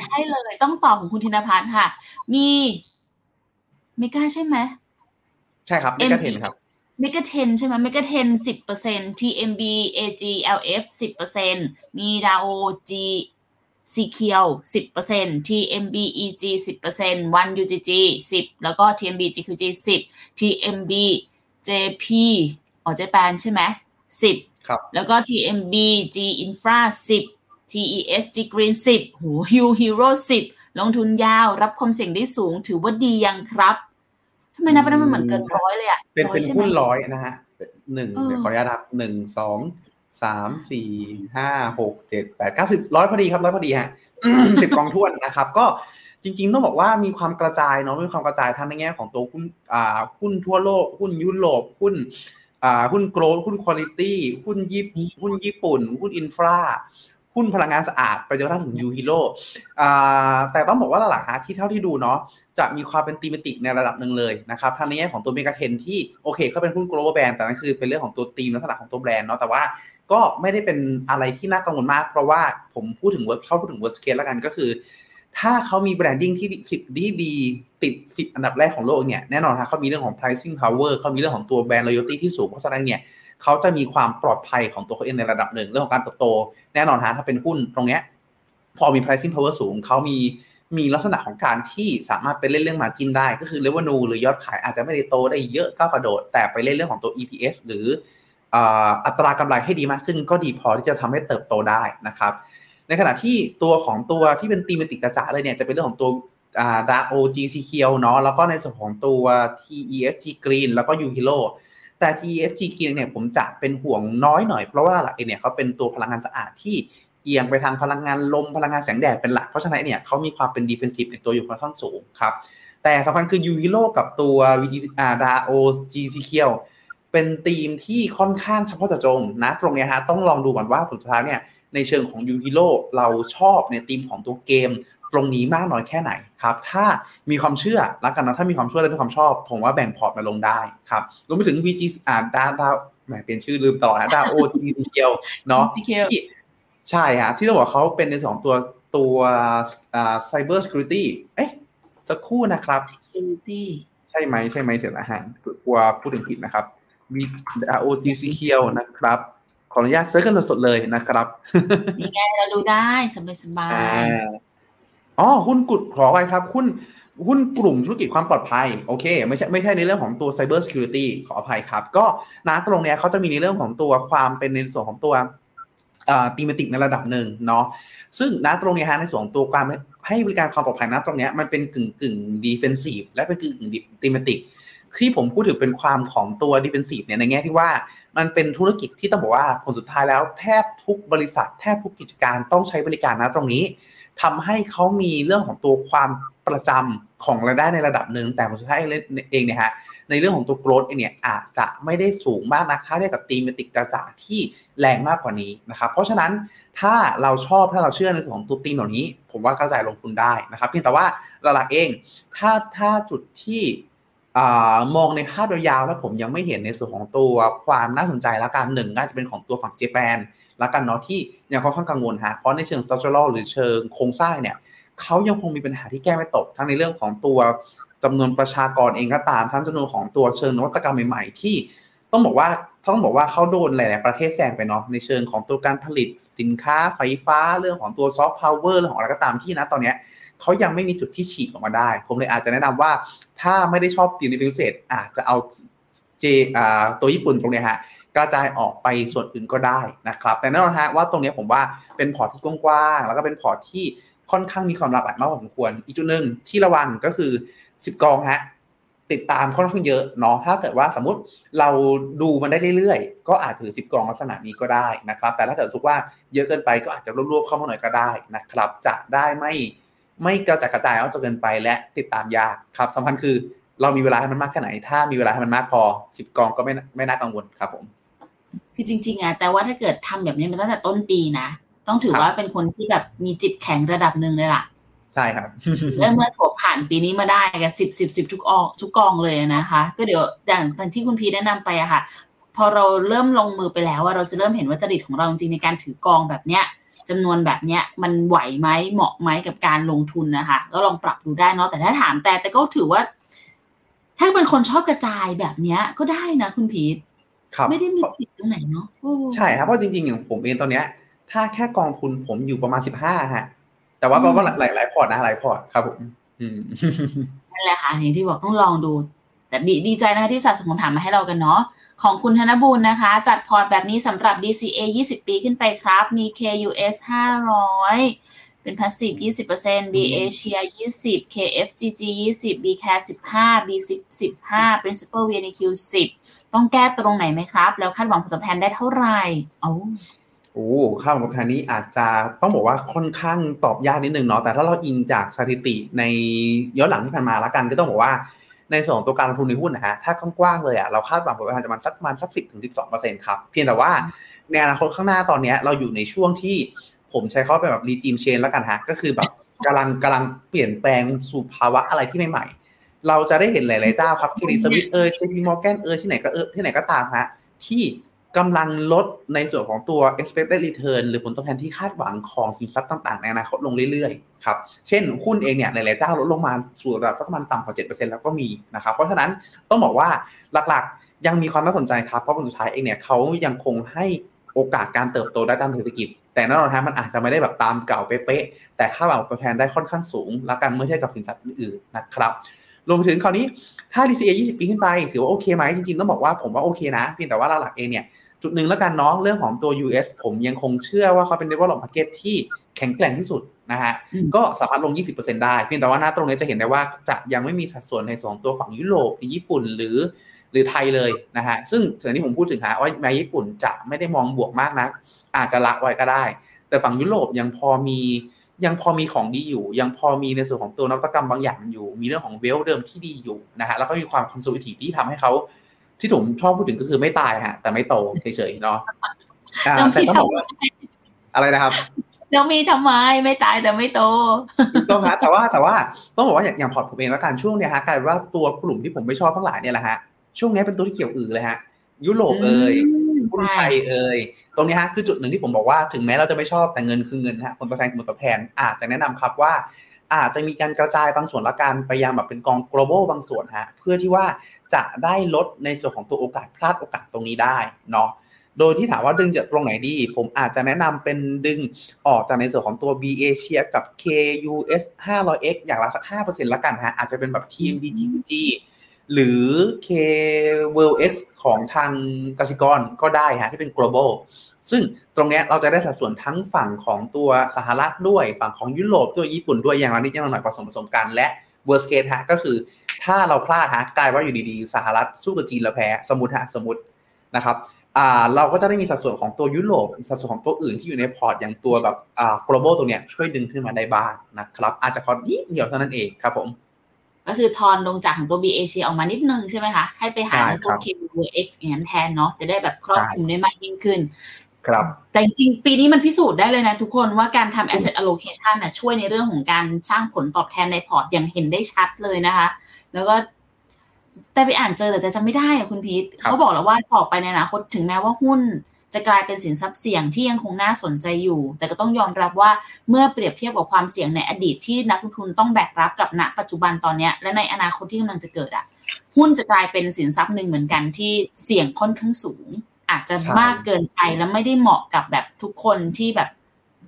ใช่เลยต้องตอบของคุณธินพัฒน์ค่ะ มี เมกาใช่ไหมใช่ครับไม่กระเทนครับเมกะเทนใช่ไหมเมกะเทนสิบเปอร์เซ็น TMB AG LF สิบเปอร์เซ็นมีดาว G สีเขียวสิบเปอร์เซ็น TMB EG สิบเปอร์เซ็น One UGG สิบแล้วก็ TMB GQG สิบ TMB JP อ๋อเจแปนใช่ไหมสิบครับแล้วก็ TMB G Infra สิบ TES G Green สิบโห U Hero สิบลงทุนยาวรับความเสี่ยงได้สูงถือว่าดียังครับ ทำไมนับไปนับมาเหมือนเกินร้อยเลยอะเป็นเป็นใช่ไหมหุ้นร้อยนะฮะหนึ่งเออเดี๋ยวขออนุญาตนับหนึ่งสองสามสี่ห้าหกเจ็ดแปดเก้าสิบร้อยพอดีครับร้อยพอดีฮะสิบกองท้วนนะครับ ก็จริง ๆ ต้องบอกว่ามีความกระจายเนาะมีความกระจายทั้งในแง่ของตัวหุ้นอ่าหุ้นทั่วโลกหุ้นยุโรปหุ้นอ่าหุ้น growth หุ้นคุณภาพหุ้นญี่ปุ่นหุ้นญี่ปุ่น หุ้น infra หุ้นพลังงานสะอาดไปจนกระทั่งถึง UHERO แต่ต้องบอกว่าหลักๆฮะที่เท่าที่ดูเนาะจะมีความเป็น thematic ในระดับหนึ่งเลยนะครับทางในแง่ของตัว MEGA 10ที่โอเคเขาเป็นหุ้น global brand แต่นั่นคือเป็นเรื่องของตัวตีมลักษณะของตัวแบรนด์เนาะแต่ว่าก็ไม่ได้เป็นอะไรที่น่ากังวลมาก เพราะว่าผมพูดถึงเวิร์เข้าพูดถึง worst case แล้วกันก็คือ ถ้าเขามี branding ที่สิบดีดีติดสิบอันดับแรกของโลกเนี่ยแน่นอนฮะเขามีเรื่องของ pricing power เขามีเรื่องของตัวแบรนด์ loyalty ที่สูงเพราะฉะนั้นเนี่ย เขาจะมีความปลอดภัยของตัวเขาเองในระดับหนึ่งเรื่องของการเติบโต แน่นอนฮะถ้าเป็นหุ้นตรงเนี้ยพอมี pricing power สูงเขามีมีลักษณะของการที่สามารถไปเล่นเรื่อง margin ได้ ก็คือ revenue หรือยอดขายอาจจะไม่ได้โตได้เยอะก้าวกระโดด แต่ไปเล่นเรื่องของตัว EPS หรืออัตรากำไรให้ดีมากขึ้น ก็ดีพอที่จะทำให้เติบโตได้นะครับ ในขณะที่ตัวของตัวที่เป็นตีมติกจ๋าเลยเนี่ยจะเป็นเรื่องของตัวอ่า DAO GC เนาะแล้วก็ในส่วนของตัว TESG Green แล้วก็ U Hero แต่ TESG Green เนี่ยผมจะเป็นห่วงน้อยหน่อยเพราะว่าหลักๆเองเนี่ยเขาเป็นตัวพลังงานสะอาดที่เอียงไปทางพลังงานลมพลังงานแสงแดดเป็นหลักเพราะฉะนั้นเนี่ยเขามีความเป็นดิเฟนซีฟในตัวอยู่ค่อนข้างสูงครับแต่สำคัญคือยูฮิโ o กับตัว VG อ่า DAO GC เคียวเป็นทีมที่ค่อนข้างเฉพาะเจาะจงนะตรงนี้ฮะต้องลองดูก่อนว่าผลสุดท้ายเนี่ยในเชิงของยูฮิโ o เราชอบในทีมของตัวเกม ตรงนี้มากน้อยแค่ไหนครับ ถ้ามีความเชื่อแล้วกันนะถ้ามีความเชื่อและมีความชอบ ผมว่าแบ่งพอร์ตมาลงได้ครับรวมไปถึง VG อ่าดาดาแหมเป็นชื่อลืมต่อนะ DAO GC เคียวเนาะ GC ที่ใช่ฮะที่เราบอกเขาเป็นในสองตัวตัวอ่า cyber security เอ๊ะสักครู่นะครับ security ใช่ไหมใช่ไหมเดี๋ยวนะฮะกลัวพูดถึงผิดนะครับ V O T C เคียวนะครับขออนุญาตเซิร์ชกันสดๆเลยนะครับนี่ไงเราดูได้สบายสบา อ๋อหุ้นกุดขอไปครับหุ้นหุ้นกลุ่มธุรกิจความปลอดภัยโอเค ไม่ใช่ไม่ใช่ในเรื่องของตัว Cyber Security ขออภัยครับ ก็นะตรงเนี้ยเขาจะมีในเรื่องของตัวความเป็นในส่วนของตัวthematic ในระดับหนึ่งเนาะซึ่งนะตรงนี้ฮะในส่วนของตัวการให้บริการความปลอดภัยนะตรงนี้มันเป็นกึ่งกึ่ง defensive และเป็นกึ่งกึ่ง thematic ที่ผมพูดถึงเป็นความของตัว defensive เนี่ยในแง่ที่ว่ามันเป็นธุรกิจที่ต้องบอกว่าผลสุดท้ายแล้วแทบทุกบริษัทแทบทุกกิจการต้องใช้บริการนะตรงนี้ ทำให้เขามีเรื่องของตัวความประจำของรายได้ในระดับหนึ่งแต่สุดท้ายเองเนี่ยฮะในเรื่องของตัว growth เองเนี่ยอาจจะไม่ได้สูงมากนักถ้าเทียบกับ thematic จ๋าที่แรงมากกว่านี้นะครับเพราะฉะนั้นถ้าเราชอบถ้าเราเชื่อในส่วนของตัวตีมเหล่านี้ ผมว่ากระจายลงทุนได้นะครับเพียงแต่ว่าหลักเองถ้าถ้าจุดที่มองในภาพยาวๆแล้วผมยังไม่เห็นในส่วนของตัวความน่าสนใจและการหนึ่งน่าจะเป็นของตัวฝั่งเจแปน ล้วกันเนาะที่ยังค่อนข้างกังวลฮะเพราะในเชิงสต r ั c ร u หรือเชิงโครงสร้างเนี่ยเขายังคงมีปัญหาที่แก้ไม่ตก ทั้งในเรื่องของตัวจำนวนประชากรเองก็ตามทั้งจำนวนของตัวเชิงนวัตกรรมใหม่ๆ ที่ต้องบอกว่าต้องบอกว่าเขาโดนหลาย ๆ ประเทศแซงไปเนาะในเชิงของตัวการผลิตสินค้าไฟฟ้าเรื่องของตัวซอฟต์พาวเวอร์เรื่องของอะไรก็ตามที่นะตอนนี้เขายังไม่มีจุดที่ฉีกออกมาได้ ผมเลยอาจจะแนะนำว่าถ้าไม่ได้ชอบตีนในพิเศษอาจจะเอาเจตัวญี่ปุ่นตรงนี้ฮะ กระจายออกไปส่วนอื่นก็ได้นะครับ แต่แน่นอนฮะว่าตรงนี้ผมว่าเป็นพอร์ตที่กว้างๆแล้วก็เป็นพอร์ตที่ค่อนข้างมีความหลากหลายมากพอสมควร อีกจุดหนึ่งที่ระวังก็คือ 10 กองฮะติดตามค่อนข้างเยอะเนาะถ้าเกิดว่าสมมติเราดูมันได้เรื่อยๆ ก็อาจถือ 10 กองลักษณะนี้ก็ได้นะครับ แต่ถ้าเกิดทุกว่าเยอะเกินไปก็อาจจะรวบๆเข้ามาหน่อยก็ได้นะครับ จะได้ไม่ไม่กระจายกระจายเอาจนเกินไปและติดตามยากครับสำคัญคือเรามีเวลาให้มันมากแค่ไหน ถ้ามีเวลาให้มันมากพอ 10 กองก็ไม่ไม่น่ากังวลครับผม คือจริง ๆอะแต่ว่าถ้าเกิดทำแบบนี้มาตั้งแต่ต้นปีนะ ต้องถือว่าเป็นคนที่แบบมีจิตแข็งระดับหนึ่งเลยล่ะ ใช่ครับเมื่อเมื่อถบผ่านปีนี้มาได้กับสิบสิบสิบทุกออกทุกกองเลยนะคะ ก็เดี๋ยวอย่างที่คุณพีแนะนำไปอะค่ะ พอเราเริ่มลงมือไปแล้วว่าเราจะเริ่มเห็นว่าจริตของเราจริงในการถือกองแบบเนี้ยจำนวนแบบเนี้ยมันไหวไหมเหมาะไหมกับการลงทุนนะคะก็ลองปรับดูได้เนาะแต่ถ้าถามแต่แต่ก็ถือว่า ถ้าเป็นคนชอบกระจายแบบเนี้ยก็ได้นะคุณพีท ไม่ได้มีผิดตรงไหนเนาะใช่ครับเพราะจริงๆอย่างผมเองตอนเนี้ย ถ้าแค่กองทุนผมอยู่ประมาณสิบห้าฮะ แต่ว่าก็หลายหลายพอร์ตนะหลายพอร์ตครับผมนั่นแหละค่ะอย่างที่บอกต้องลองดู แต่ดีดีใจนะคะที่สะสมคำถามมาให้เรากันเนาะของคุณธนบุญนะคะ จัดพอร์ตแบบนี้สำหรับ DCA 20 ปีขึ้นไปครับ มี KUS 500 เป็น passive 20% B Asia 20 KFGG 20 B Care 15 B 10 15 Principal VNQ 10 ต้องแก้ตรงไหนไหมครับ แล้วคาดหวังผลตอบแทนได้เท่าไหร่เอาโอ้ค่าผลตอบแทนนี้อาจจะต้องบอกว่าค่อนข้างตอบยากนิดนึงเนาะแต่ถ้าเราอิงจากสถิติในย้อนหลังที่ผ่านมาแล้วกันก็ต้องบอกว่าในส่วนของตัวการลงทุนในหุ้นนะฮะถ้ากว้างเลยอะเราคาดหวังผลตอบแทนจะมาสักประมาณสักสิบถึงสิบสองเปอร์เซ็นต์ครับ เพียงแต่ว่าในอนาคตข้างหน้าตอนนี้เราอยู่ในช่วงที่ผมใช้เขาเป็นแบบรีจิมเชนแล้วกันฮะก็คือแบบกำลังกำลังเปลี่ยนแปลงสู่ภาวะอะไรที่ใหม่ๆ เราจะได้เห็นหลาย ๆ เจ้าครับเครดิตสวิตเออเจพีมอร์แกนเออที่ไหนก็เออที่ไหนก็ตามฮะที่กำลังลดในส่วนของตัว expected return หรือผลตอบแทนที่คาดหวังของสินทรัพย์ต่าง ๆ ในอนาคตลงเรื่อย ๆ ครับ เช่นหุ้นเองเนี่ยหลาย ๆ เจ้าลดลงมาสู่ระดับสักประมาณต่ำกว่า7%แล้วก็มีนะครับ เพราะฉะนั้นต้องบอกว่าหลัก ๆ ยังมีความน่าสนใจครับ เพราะผลสุดท้ายเองเนี่ยเขายังคงให้โอกาสการเติบโตด้านเศรษฐกิจ แต่แน่นอนฮะมันอาจจะไม่ได้แบบตามเก่าเป๊ะ ๆ แต่ค่าหวังผลตอบแทนได้ค่อนข้างสูง แล้วกันเมื่อเทียบกับสินทรัพย์อื่น ๆ นะครับ รวมไปถึงคราวนี้ถ้า DCA 20 ปีขึ้นไปถือว่าโอเคไหมจริงๆ ต้องบอกว่าผมว่าโอเคนะเพียงแต่ว่าหลักๆเองเนี่ยจุดหนึ่งแล้วกันน้องเรื่องของตัว US ผมยังคงเชื่อว่าเขาเป็น develop market ที่แข็งแกร่งที่สุดนะฮะก็สามารถลง 20%ได้ เพียงแต่ว่าหน้าตรงนี้จะเห็นได้ว่าจะยังไม่มีสัดส่วนในส่วนตัวฝั่งยุโรปญี่ปุ่นหรือหรือไทยเลยนะฮะซึ่งถึงที่ผมพูดถึงฮะว่าแม้ญี่ปุ่นจะไม่ได้มองบวกมากนะอาจจะละไว้ก็ได้ แต่ฝั่งยุโรปยังพอมี ยังพอมีของดีอยู่ ยังพอมีในส่วนของตัวนวัตกรรมบางอย่างอยู่ มีเรื่องของเวลเดิมที่ดีอยู่นะฮะแล้วก็มีความคอนโซลิทีที่ทำให้เขาที่ผมชอบพูดถึงก็คือไม่ตายฮะแต่ไม่โตเฉยๆเนาะแต่ต้องบอกว่าอะไรนะครับแล้วมีทำไมไม่ตายแต่ไม่โตต้องฮะแต่ว่าแต่ว่าต้องบอกว่าอย่างอย่างพอร์ตผมเองแล้วกันช่วงเนี้ยฮะกลายว่าตัวกลุ่มที่ผมไม่ชอบทั้งหลายเนี่ยแหละฮะช่วงนี้เป็นตัวที่เกี่ยวอือเลยฮะยุโรปเอ่ย หุ้นไทยเอ่ยตรงนี้ฮะคือจุดหนึ่งที่ผมบอกว่าถึงแม้เราจะไม่ชอบแต่เงินคือเงินฮะผลตอบแทนผลตอบแทนอาจจะแนะนำครับว่า อาจจะมีการกระจายบางส่วนละกันไปยังแบบเป็นกอง global บางส่วนฮะเพื่อที่ว่าจะได้ลดในส่วนของตัวโอกาสพลาดโอกาสตรงนี้ได้เนาะโดยที่ถามว่าดึงจากตรงไหนดี ผมอาจจะแนะนำเป็นดึงออกจากในส่วนของตัว B Asia กับ KUS 500X อย่างละสัก 5%ละกันฮะอาจจะเป็นแบบ TMDGG หรือ K World X ของทางกสิกรก็ได้ฮะที่เป็น global ซึ่งตรงนี้เราจะได้สัดส่วนทั้งฝั่งของตัวสหรัฐด้วยฝั่งของยุโรปตัวยญี่ปุ่นด้วยอย่างละนิดอย่างละหน่อยผสมผสมกันและ worst case ฮะก็คือ ถ้าเราพลาดฮะกลายว่าอยู่ดีๆ สหรัฐสู้กับจีนแล้วแพ้สมมติฮะสมมตินะครับอ่าเราก็จะได้มีสัดส่วนของตัวยุโรปสัดส่วนของตัวอื่นที่อยู่ในพอร์ตอย่างตัวแบบอ่า global ตัวเนี้ยช่วยดึงขึ้นมาได้บ้างนะครับอาจจะพอนิดเดียวเท่านั้นเองครับผม ก็คือทอนลงจากของตัว B A ออกมานิดนึงใช่ไหมคะ ให้ไปหาใช่ตัวครับ K W X อย่างนั้นแทนเนาะจะได้แบบครอบคลุมได้มากยิ่งขึ้น ครับ แต่จริงๆปีนี้มันพิสูจน์ได้เลยนะทุกคนว่าการทำ asset allocation น่ะช่วยในเรื่องของการสร้างผลตอบแทนในพอร์ตอย่างเห็นได้ชัดเลยนะคะ แล้วก็แต่ไปอ่านเจอแต่แต่จำไม่ได้อะคุณพีทครับเขาบอกแล้วว่าต่อไปในอนาคตถึงแม้ว่าหุ้น จะกลายเป็นสินทรัพย์เสี่ยงที่ยังคงน่าสนใจอยู่ แต่ก็ต้องยอมรับว่าเมื่อเปรียบเทียบกับความเสี่ยงในอดีตที่นักลงทุนต้องแบกรับกับณปัจจุบันตอนเนี้ยและในอนาคตที่กำลังจะเกิดอะหุ้นจะกลายเป็นสินทรัพย์หนึ่งเหมือนกันที่เสี่ยงค่อนข้างสูง อาจจะใช่มากเกินไปแล้วไม่ได้เหมาะกับแบบทุกคนที่แบบ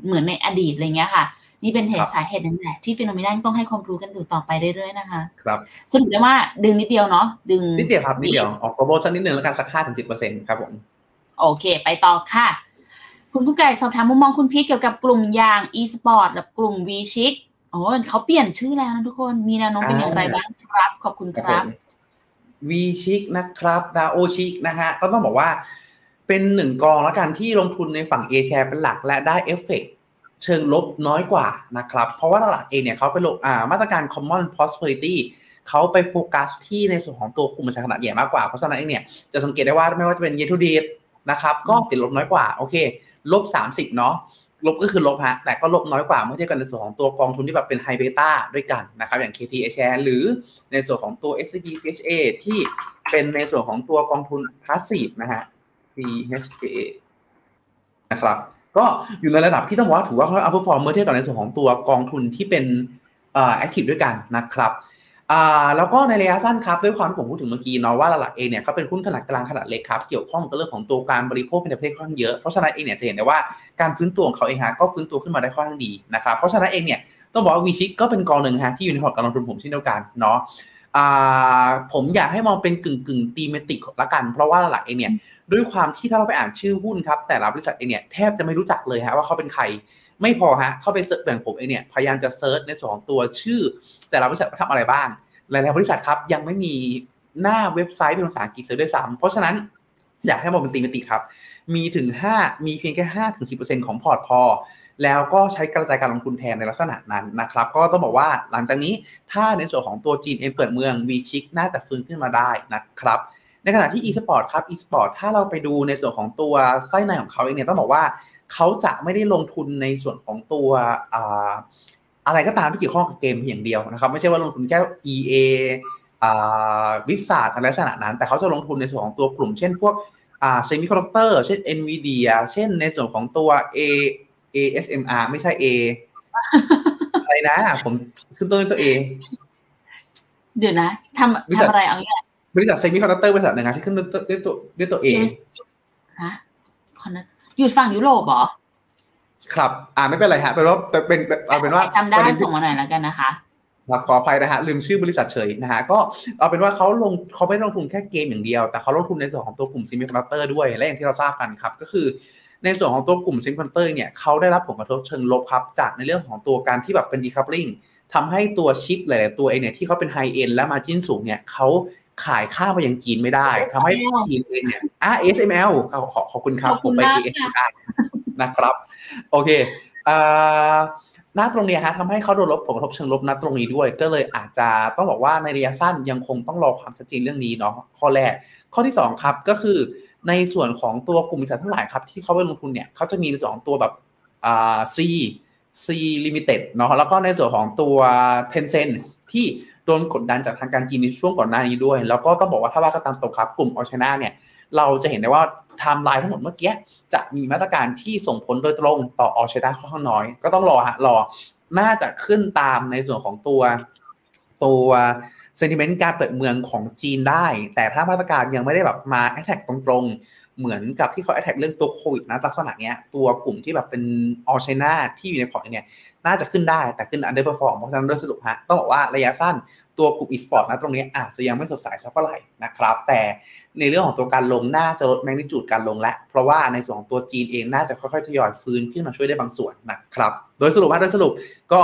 เหมือนในอดีตอะไรเงี้ยค่ะ นี่เป็นเหตุสาเหตุนั่นแหละที่ฟิโนเมนาต้องให้ความรู้กันอยู่ต่อไปเรื่อยๆนะคะ ครับสรุปได้ว่าดึงนิดเดียวเนาะดึงนิดเดียวครับนิดเดียวออก global สักนิดนึงแล้วกันสักห้าถึงสิบเปอร์เซ็นต์ครับผม โอเค ไปต่อค่ะ คุณผู้ไก่สอบถามมุมมองคุณพีทเกี่ยวกับกลุ่มยาง e-sport กับกลุ่ม v c h i c โอ้เขาเปลี่ยนชื่อแล้วนะทุกคน มีแนวโน้มเป็นอย่างไรบ้างครับ ขอบคุณครับวีชิกนะครับดาโอชิกนะฮะ ก็ต้องบอกว่าเป็นหนึ่งกองแล้วกันที่ลงทุนในฝั่ง A share เป็นหลักและได้เอฟเฟกเชิงลบน้อยกว่านะครับ เพราะว่าหลักเองเนี่ยเขาไปลงอ่ามาตรการ common prosperity เขาไปโฟกัสที่ในส่วนของตัวกลุ่มประชาขนาดใหญ่มากกว่า เพราะฉะนั้นเองเนี่ยจะสังเกตได้ว่าไม่ว่าจะเป็น year to date นะครับ ก็ติดลบน้อยกว่า โอเค ลบ 30 เนาะ ลบก็คือลบฮะ แต่ก็ลบน้อยกว่าเมื่อเทียบกันในส่วนของตัวกองทุนที่แบบเป็น high beta ด้วยกันนะครับ อย่าง KT A share หรือในส่วนของตัว SCB CHA ที่เป็นในส่วนของตัวกองทุน passive นะฮะ CHA นะครับ ก็อยู่ในระดับที่ต้องบอกว่าถือว่าเขา outperform เมื่อเทียบกับในส่วนของตัวกองทุนที่เป็นเอ่อ active ด้วยกันนะครับ อ่าแล้วก็ในระยะสั้นครับด้วยความที่ผมพูดถึงเมื่อกี้เนาะว่าหลักๆเองเนี่ยเขาเป็นหุ้นขนาดกลางขนาดเล็กครับเกี่ยวข้องกับเรื่องของตัวการบริโภคเป็นประเทศค่อนข้างเยอะเพราะฉะนั้นเองเนี่ยจะเห็นได้ว่าการฟื้นตัวของเขาเองฮะก็ฟื้นตัวขึ้นมาได้ค่อนข้างดีนะครับเพราะฉะนั้นเองเนี่ยต้องบอกว่า WE-CHIG ก็เป็นกองหนึ่งฮะที่อยู่ในพอร์ตการลงทุนผมเช่นเดียวกันเนาะ ผมอยากให้มองเป็นกึ่งกึ่ง thematic ละกัน เพราะว่าหลักๆเองเนี่ยด้วยความที่ถ้าเราไปอ่านชื่อหุ้นครับ แต่ละบริษัทเองเนี่ยแทบจะไม่รู้จักเลยฮะว่าเขาเป็นใคร ไม่พอฮะเข้าไป search แบ่งผมเองเนี่ยพยายามจะ search ในส่วนของตัวชื่อ แต่ละบริษัทว่าทำอะไรบ้าง หลายๆบริษัทครับยังไม่มีหน้าเว็บไซต์เป็นภาษาอังกฤษเลยด้วยซ้ำเพราะฉะนั้นอยากให้มองเป็นตีมติครับ มีถึง 5 มีเพียงแค่5ถึง10%ของพอร์ตพอ แล้วก็ใช้กระจายการลงทุนแทนในลักษณะนั้นนะครับ ก็ต้องบอกว่าหลังจากนี้ถ้าในส่วนของตัวจีนเองเปิดเมือง v ชิกน่าจะฟื้นขึ้นมาได้นะครับ ในขณะที่ e-sport ครับ e-sport ถ้าเราไปดูในส่วนของตัวไส้ในของเขาเองเนี่ยต้องบอกว่าเขาจะไม่ได้ลงทุนในส่วนของตัวอะไรก็ตามที่เกี่ยวข้องกับเกมเพียงอย่างเดียวนะครับ ไม่ใช่ว่าลงทุนแค่ EA อ่าวิสาอะไรลักษณะนั้น แต่เขาจะลงทุนในส่วนของตัวกลุ่ม เช่นพวกเซมิคอนดักเตอร์เช่น NVIDIA เช่นในส่วนของตัว A ASML ไม่ใช่ A อะไรนะ ผมขึ้นต้นด้วยตัว A เดี๋ยวนะทำบริษัททำอะไรเอาเนี่ยบริษัท semiconductor บริษัทหนึ่งนะที่ขึ้นด้วยตัวด้วยตัวด้วยตัว A ฮะคอนอยู่ฝั่งยุโรปเหรอ ครับ อ่าไม่เป็นไรฮะเป็นว่าเป็นเป็นเอาเป็นว่าจำได้ประเด็นที่ส่งมาหน่อยแล้วกันนะคะครับขออภัยนะฮะลืมชื่อบริษัทเฉยนะฮะก็เอาเป็นว่าเขาลงเขาไม่ได้ลงทุนแค่เกมอย่างเดียว แต่เขาลงทุนในส่วนของตัวกลุ่ม semiconductor ด้วย และอย่างที่เราทราบกันครับ ก็คือ ในส่วนของตัวกลุ่ม semiconductor เนี่ยเขาได้รับผลกระทบเชิงลบครับจากในเรื่องของตัวการที่แบบเป็น decoupling ทำให้ตัวชิปหลาย ๆ ตัวเองเนี่ยที่เขาเป็น high-end และ margin สูงเนี่ยเขาขายข้ามไปยังจีนไม่ได้ทำให้จีนเองเนี่ยอ่า SML ขอขอขอบคุณครับขอบผคุมณไปมากที่ SML นะครับ โอเคอ่าหน้าตรงเนี้ยฮะทำให้เขาโดนลบผลกระทบเชิงลบณตรงนี้ด้วย ก็เลยอาจจะต้องบอกว่าในระยะสั้นยังคงต้องรอความชัดเจนเรื่องนี้เนาะข้อแรก ข้อที่สองครับก็คือ ในส่วนของตัวกลุ่มบริษัททั้งหลายครับ ที่เขาไปลงทุนเนี่ยเขาจะมีสองตัวแบบอ่า C C Limited เนาะแล้วก็ในส่วนของตัว Tencent ที่โดนกดดันจากทางการจีนในช่วงก่อนหน้านี้ด้วย แล้วก็ต้องบอกว่าถ้าว่าก็ตามตรงครับกลุ่ม All China เนี่ยเราจะเห็นได้ว่าไทม์ไลน์ทั้งหมดเมื่อกี้จะมีมาตรการที่ส่งผลโดยตรงต่อ All China ค่อนข้างน้อย ก็ต้องรอฮะรอน่าจะขึ้นตามในส่วนของตัวตัว sentiment การเปิดเมืองของจีนได้ แต่ถ้ามาตรการยังไม่ได้แบบมาแอ t แทกตรงๆ เหมือนกับที่เขาแอ t แทกเรื่องตัวโควิดนะลักษณะเนี้ยตัวกลุ่มที่แบบเป็นAll China ที่อยู่ในพอร์ตเนี่ยน่าจะขึ้นได้แต่ขึ้น underperform เพราะฉะนั้นโดยสรุปฮะต้องบอกว่าระยะสั้นตัวกลุ่มอีสปอร์ตนะตรงนี้อาจจะยังไม่สดใสสักเท่าไหร่นะครับ แต่ในเรื่องของตัวการลงน่าจะลด magnitude การลงแล้วเพราะว่าในส่วนของตัวจีนเองน่าจะค่อยๆทยอยฟื้นขึ้นมาช่วยได้บางส่วนนะครับ โดยสรุปว่าโดยสรุปก็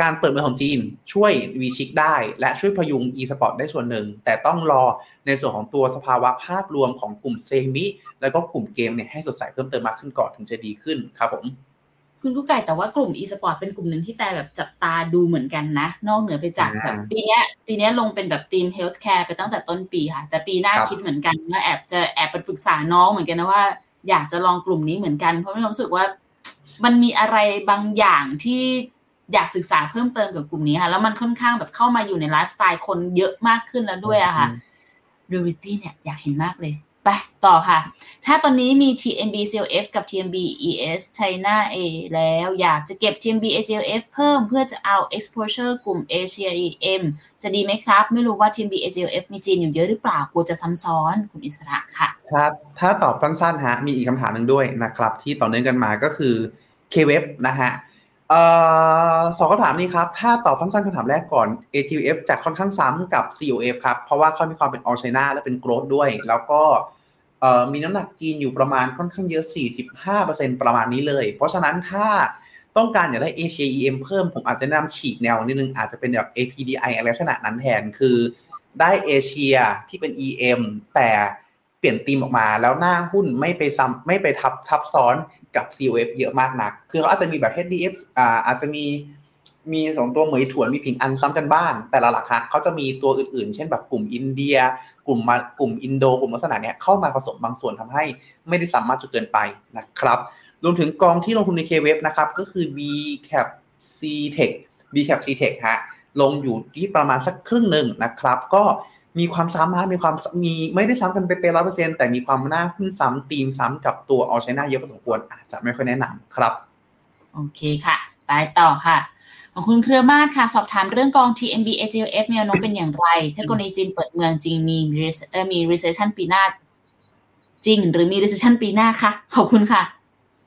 การเปิดเมืองของจีนช่วย WE-CHIG ได้ และช่วยพยุง e-sport ได้ส่วนหนึ่ง แต่ต้องรอในส่วนของตัวสภาวะภาพรวมของกลุ่ม semi แล้วก็กลุ่มเกมเนี่ยให้สดใสเพิ่มเติมมากขึ้นก่อนถึงจะดีขึ้นครับผมคุณกุ๊กไก่แต่ว่ากลุ่ม e-sport เป็นกลุ่มหนึ่งที่แต่แบบจับตาดูเหมือนกันนะ นอกเหนือไปจากแบบปีนี้ปีนี้ลงเป็นแบบทีม healthcare ไปตั้งแต่ต้นปีค่ะ แต่ปีหน้าคิดเหมือนกันว่าแอบจะแอบไปปรึกษาน้องเหมือนกันนะว่าอยากจะลองกลุ่มนี้เหมือนกันเพราะมีความรู้สึกว่า มันมีอะไรบางอย่างที่ อยากศึกษาเพิ่มเติมกับกลุ่มนี้ค่ะ แล้วมันค่อนข้างแบบเข้ามาอยู่ในไลฟ์สไตล์คนเยอะมากขึ้นแล้วด้วยอะค่ะ Reality เนี่ยอยากเห็นมากเลย ไปต่อค่ะ ถ้าตอนนี้มี TMB CLF กับ TMB ES China A แล้วอยากจะเก็บ TMB ACLF เพิ่มเพื่อจะเอา exposure กลุ่ม Asia EM จะดีไหมครับ ไม่รู้ว่า TMB ACLF มีจีนอยู่เยอะหรือเปล่ากลัวจะซ้ำซ้อนคุณอิสระค่ะถ้าถ้าตอบสั้นๆฮะมีอีกคำถามหนึ่งด้วยนะครับ ที่ต่อเนื่องกันมาก็คือ K-Web นะฮะเอ่อ สองคำถามนี้ครับ ถ้าตอบสั้นๆคำถามแรกก่อน ATF จะค่อนข้างซ้ำกับ COF ครับ เพราะว่าเขามีความเป็น all China และเป็น growth ด้วย แล้วก็มีน้ำหนักจีนอยู่ประมาณค่อนข้างเยอะ 45%ประมาณนี้เลย เพราะฉะนั้นถ้าต้องการอยากได้ Asia EM เพิ่ม ผมอาจจะแนะนำฉีกแนวนิดนึง อาจจะเป็นแบบ APDI อะไรลักษณะนั้นแทน คือได้เอเชียที่เป็น EM แต่เปลี่ยนธีมออกมาแล้วหน้าหุ้นไม่ไปซ้ำไม่ไปทับทับซ้อน กับ COF เยอะมากนัก คือเขาอาจจะมีแบบ HDF อ่าอาจจะมีมีสองตัวเหมยถวนมีผิงอันซ้ำกันบ้าง แต่ละหลักฮะเขาจะมีตัวอื่นๆ เช่นแบบกลุ่มอินเดีย กลุ่มมากลุ่มอินโด กลุ่มลักษณะเนี้ยเข้ามาผสมบางส่วนทำให้ไม่ได้สามารถจนเกินไปนะครับรวมถึงกองที่ลงทุนใน k w e นะครับก็คือ B Cap C Tech B Cap C Tech ฮะลงอยู่ที่ประมาณสักครึ่งหนึ่งนะครับ ก็ มีความซ้ำฮะมีความมีไม่ได้ซ้ำกันไปเป็นร้อยเปอร์เซ็นต์แต่มีความน่าขึ้นซ้ำตีมซ้ำกับตัวออชไนเยอะพอสมควรอาจจะไม่ค่อยแนะนำครับ โอเคค่ะ ไปต่อค่ะ ของคุณเครือมาศค่ะ สอบถามเรื่องกอง TMB AGF แนวโน้มเป็นอย่างไร ถ้ากรณีจีนเปิดเมืองจริงมีมี recession ปีหน้า จริง หรือมี recession ปีหน้าคะขอบคุณค่ะ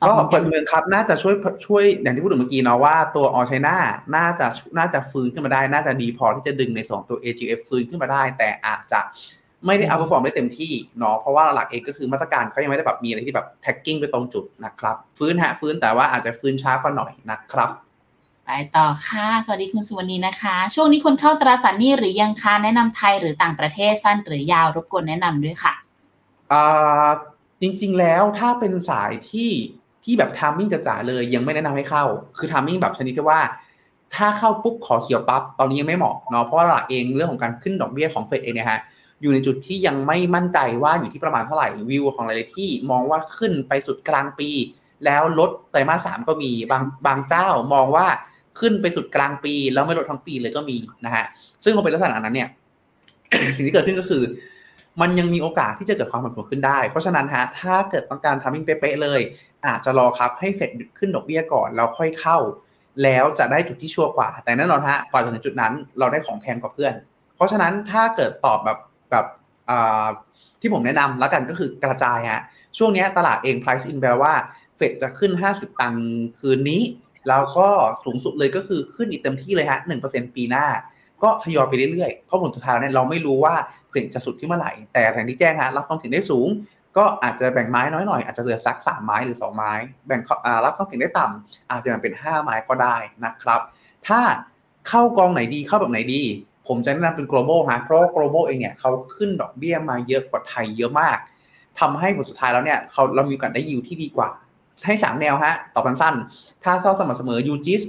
ก็เปิดเมืองครับน่าจะช่วยช่วยอย่างที่พูดถึงเมื่อกี้เนาะว่าตัว All China น่าจะน่าจะฟื้นขึ้นมาได้ น่าจะดีพอที่จะดึงในสองตัว AGF ฟื้นขึ้นมาได้ แต่อาจจะไม่ได้ outperform ได้เต็มที่เนาะเพราะว่าหลักเองก็คือมาตรการเขายังไม่ได้แบบมีอะไรที่แบบ tackling ไปตรงจุดนะครับ ฟื้นฮะฟื้นแต่ว่าอาจจะฟื้นช้ากว่าหน่อยนะครับไปต่อค่ะ สวัสดีคุณสุวรรณีนะคะ ช่วงนี้คนเข้าตราสารหนี้หรือยังคะแนะนำไทยหรือต่างประเทศสั้นหรือยาวรบกวนแนะนำด้วยค่ะอ่าจริง ๆ แล้วถ้าเป็นสายที่ ที่แบบทามมิ่งจะจ๋าเลยยังไม่แนะนำให้เข้า คือทามมิ่งแบบชนิดที่ว่า ถ้าเข้าปุ๊บขอเขียวปั๊บตอนนี้ยังไม่เหมาะเนาะเพราะว่าหลักเองเรื่องของการขึ้นดอกเบี้ยของเฟดเองเนี่ยฮะอยู่ในจุดที่ยังไม่มั่นใจว่าอยู่ที่ประมาณเท่าไหร่วิวของหลายๆที่มองว่าขึ้นไปสุดกลางปี แล้วลดไตรมาสสามก็มีบางบางเจ้ามองว่าขึ้นไปสุดกลางปี แล้วไม่ลดทั้งปีเลยก็มีนะฮะซึ่งพอเป็นลักษณะนั้นเนี่ยสิ่งที่เกิดขึ้นก็คือ มันยังมีโอกาสที่จะเกิดความผันผวนขึ้นได้ เพราะฉะนั้นฮะถ้าเกิดต้องการทำมิ่งเป๊ะเลย อาจจะรอครับให้เฟดขึ้นดอกเบี้ยก่อนแล้วค่อยเข้า แล้วจะได้จุดที่ชัวร์กว่า แต่แน่นอนฮะกว่าจะถึงจุดนั้นเราได้ของแพงกว่าเพื่อน เพราะฉะนั้นถ้าเกิดตอบแบบแบบที่ผมแนะนำแล้วกันก็คือกระจายฮะช่วงนี้ตลาดเอง price in แปลว่าเฟดจะขึ้น 50 ตังค์คืนนี้ แล้วก็สูงสุดเลยก็คือขึ้นอีกเต็มที่เลยฮะ1%ปีหน้า ก็ทยอยไปเรื่อยๆ เพราะผลสุดท้ายเนี่ยเราไม่รู้ว่าเฟดจะสุดที่เมื่อไหร่ แต่อย่างที่แจ้งฮะรับความเสี่ยงได้สูง ก็อาจจะแบ่งไม้น้อยหน่อยอาจจะเหลือสักสามไม้หรือสองไม้ แบ่งรับความเสี่ยงได้ต่ำอาจจะแบ่งเป็นห้าไม้ก็ได้นะครับ ถ้าเข้ากองไหนดีเข้าแบบไหนดี ผมจะแนะนำเป็น global ฮะเพราะ global เองเนี่ยเขาขึ้นดอกเบี้ยมาเยอะกว่าไทยเยอะมากทำให้ผลสุดท้ายแล้วเนี่ยเขาเรามีโอกาสได้ยิวที่ดีกว่า ให้สามแนวฮะตอบสั้นๆถ้าชอบสม่ำเสมอ u g i s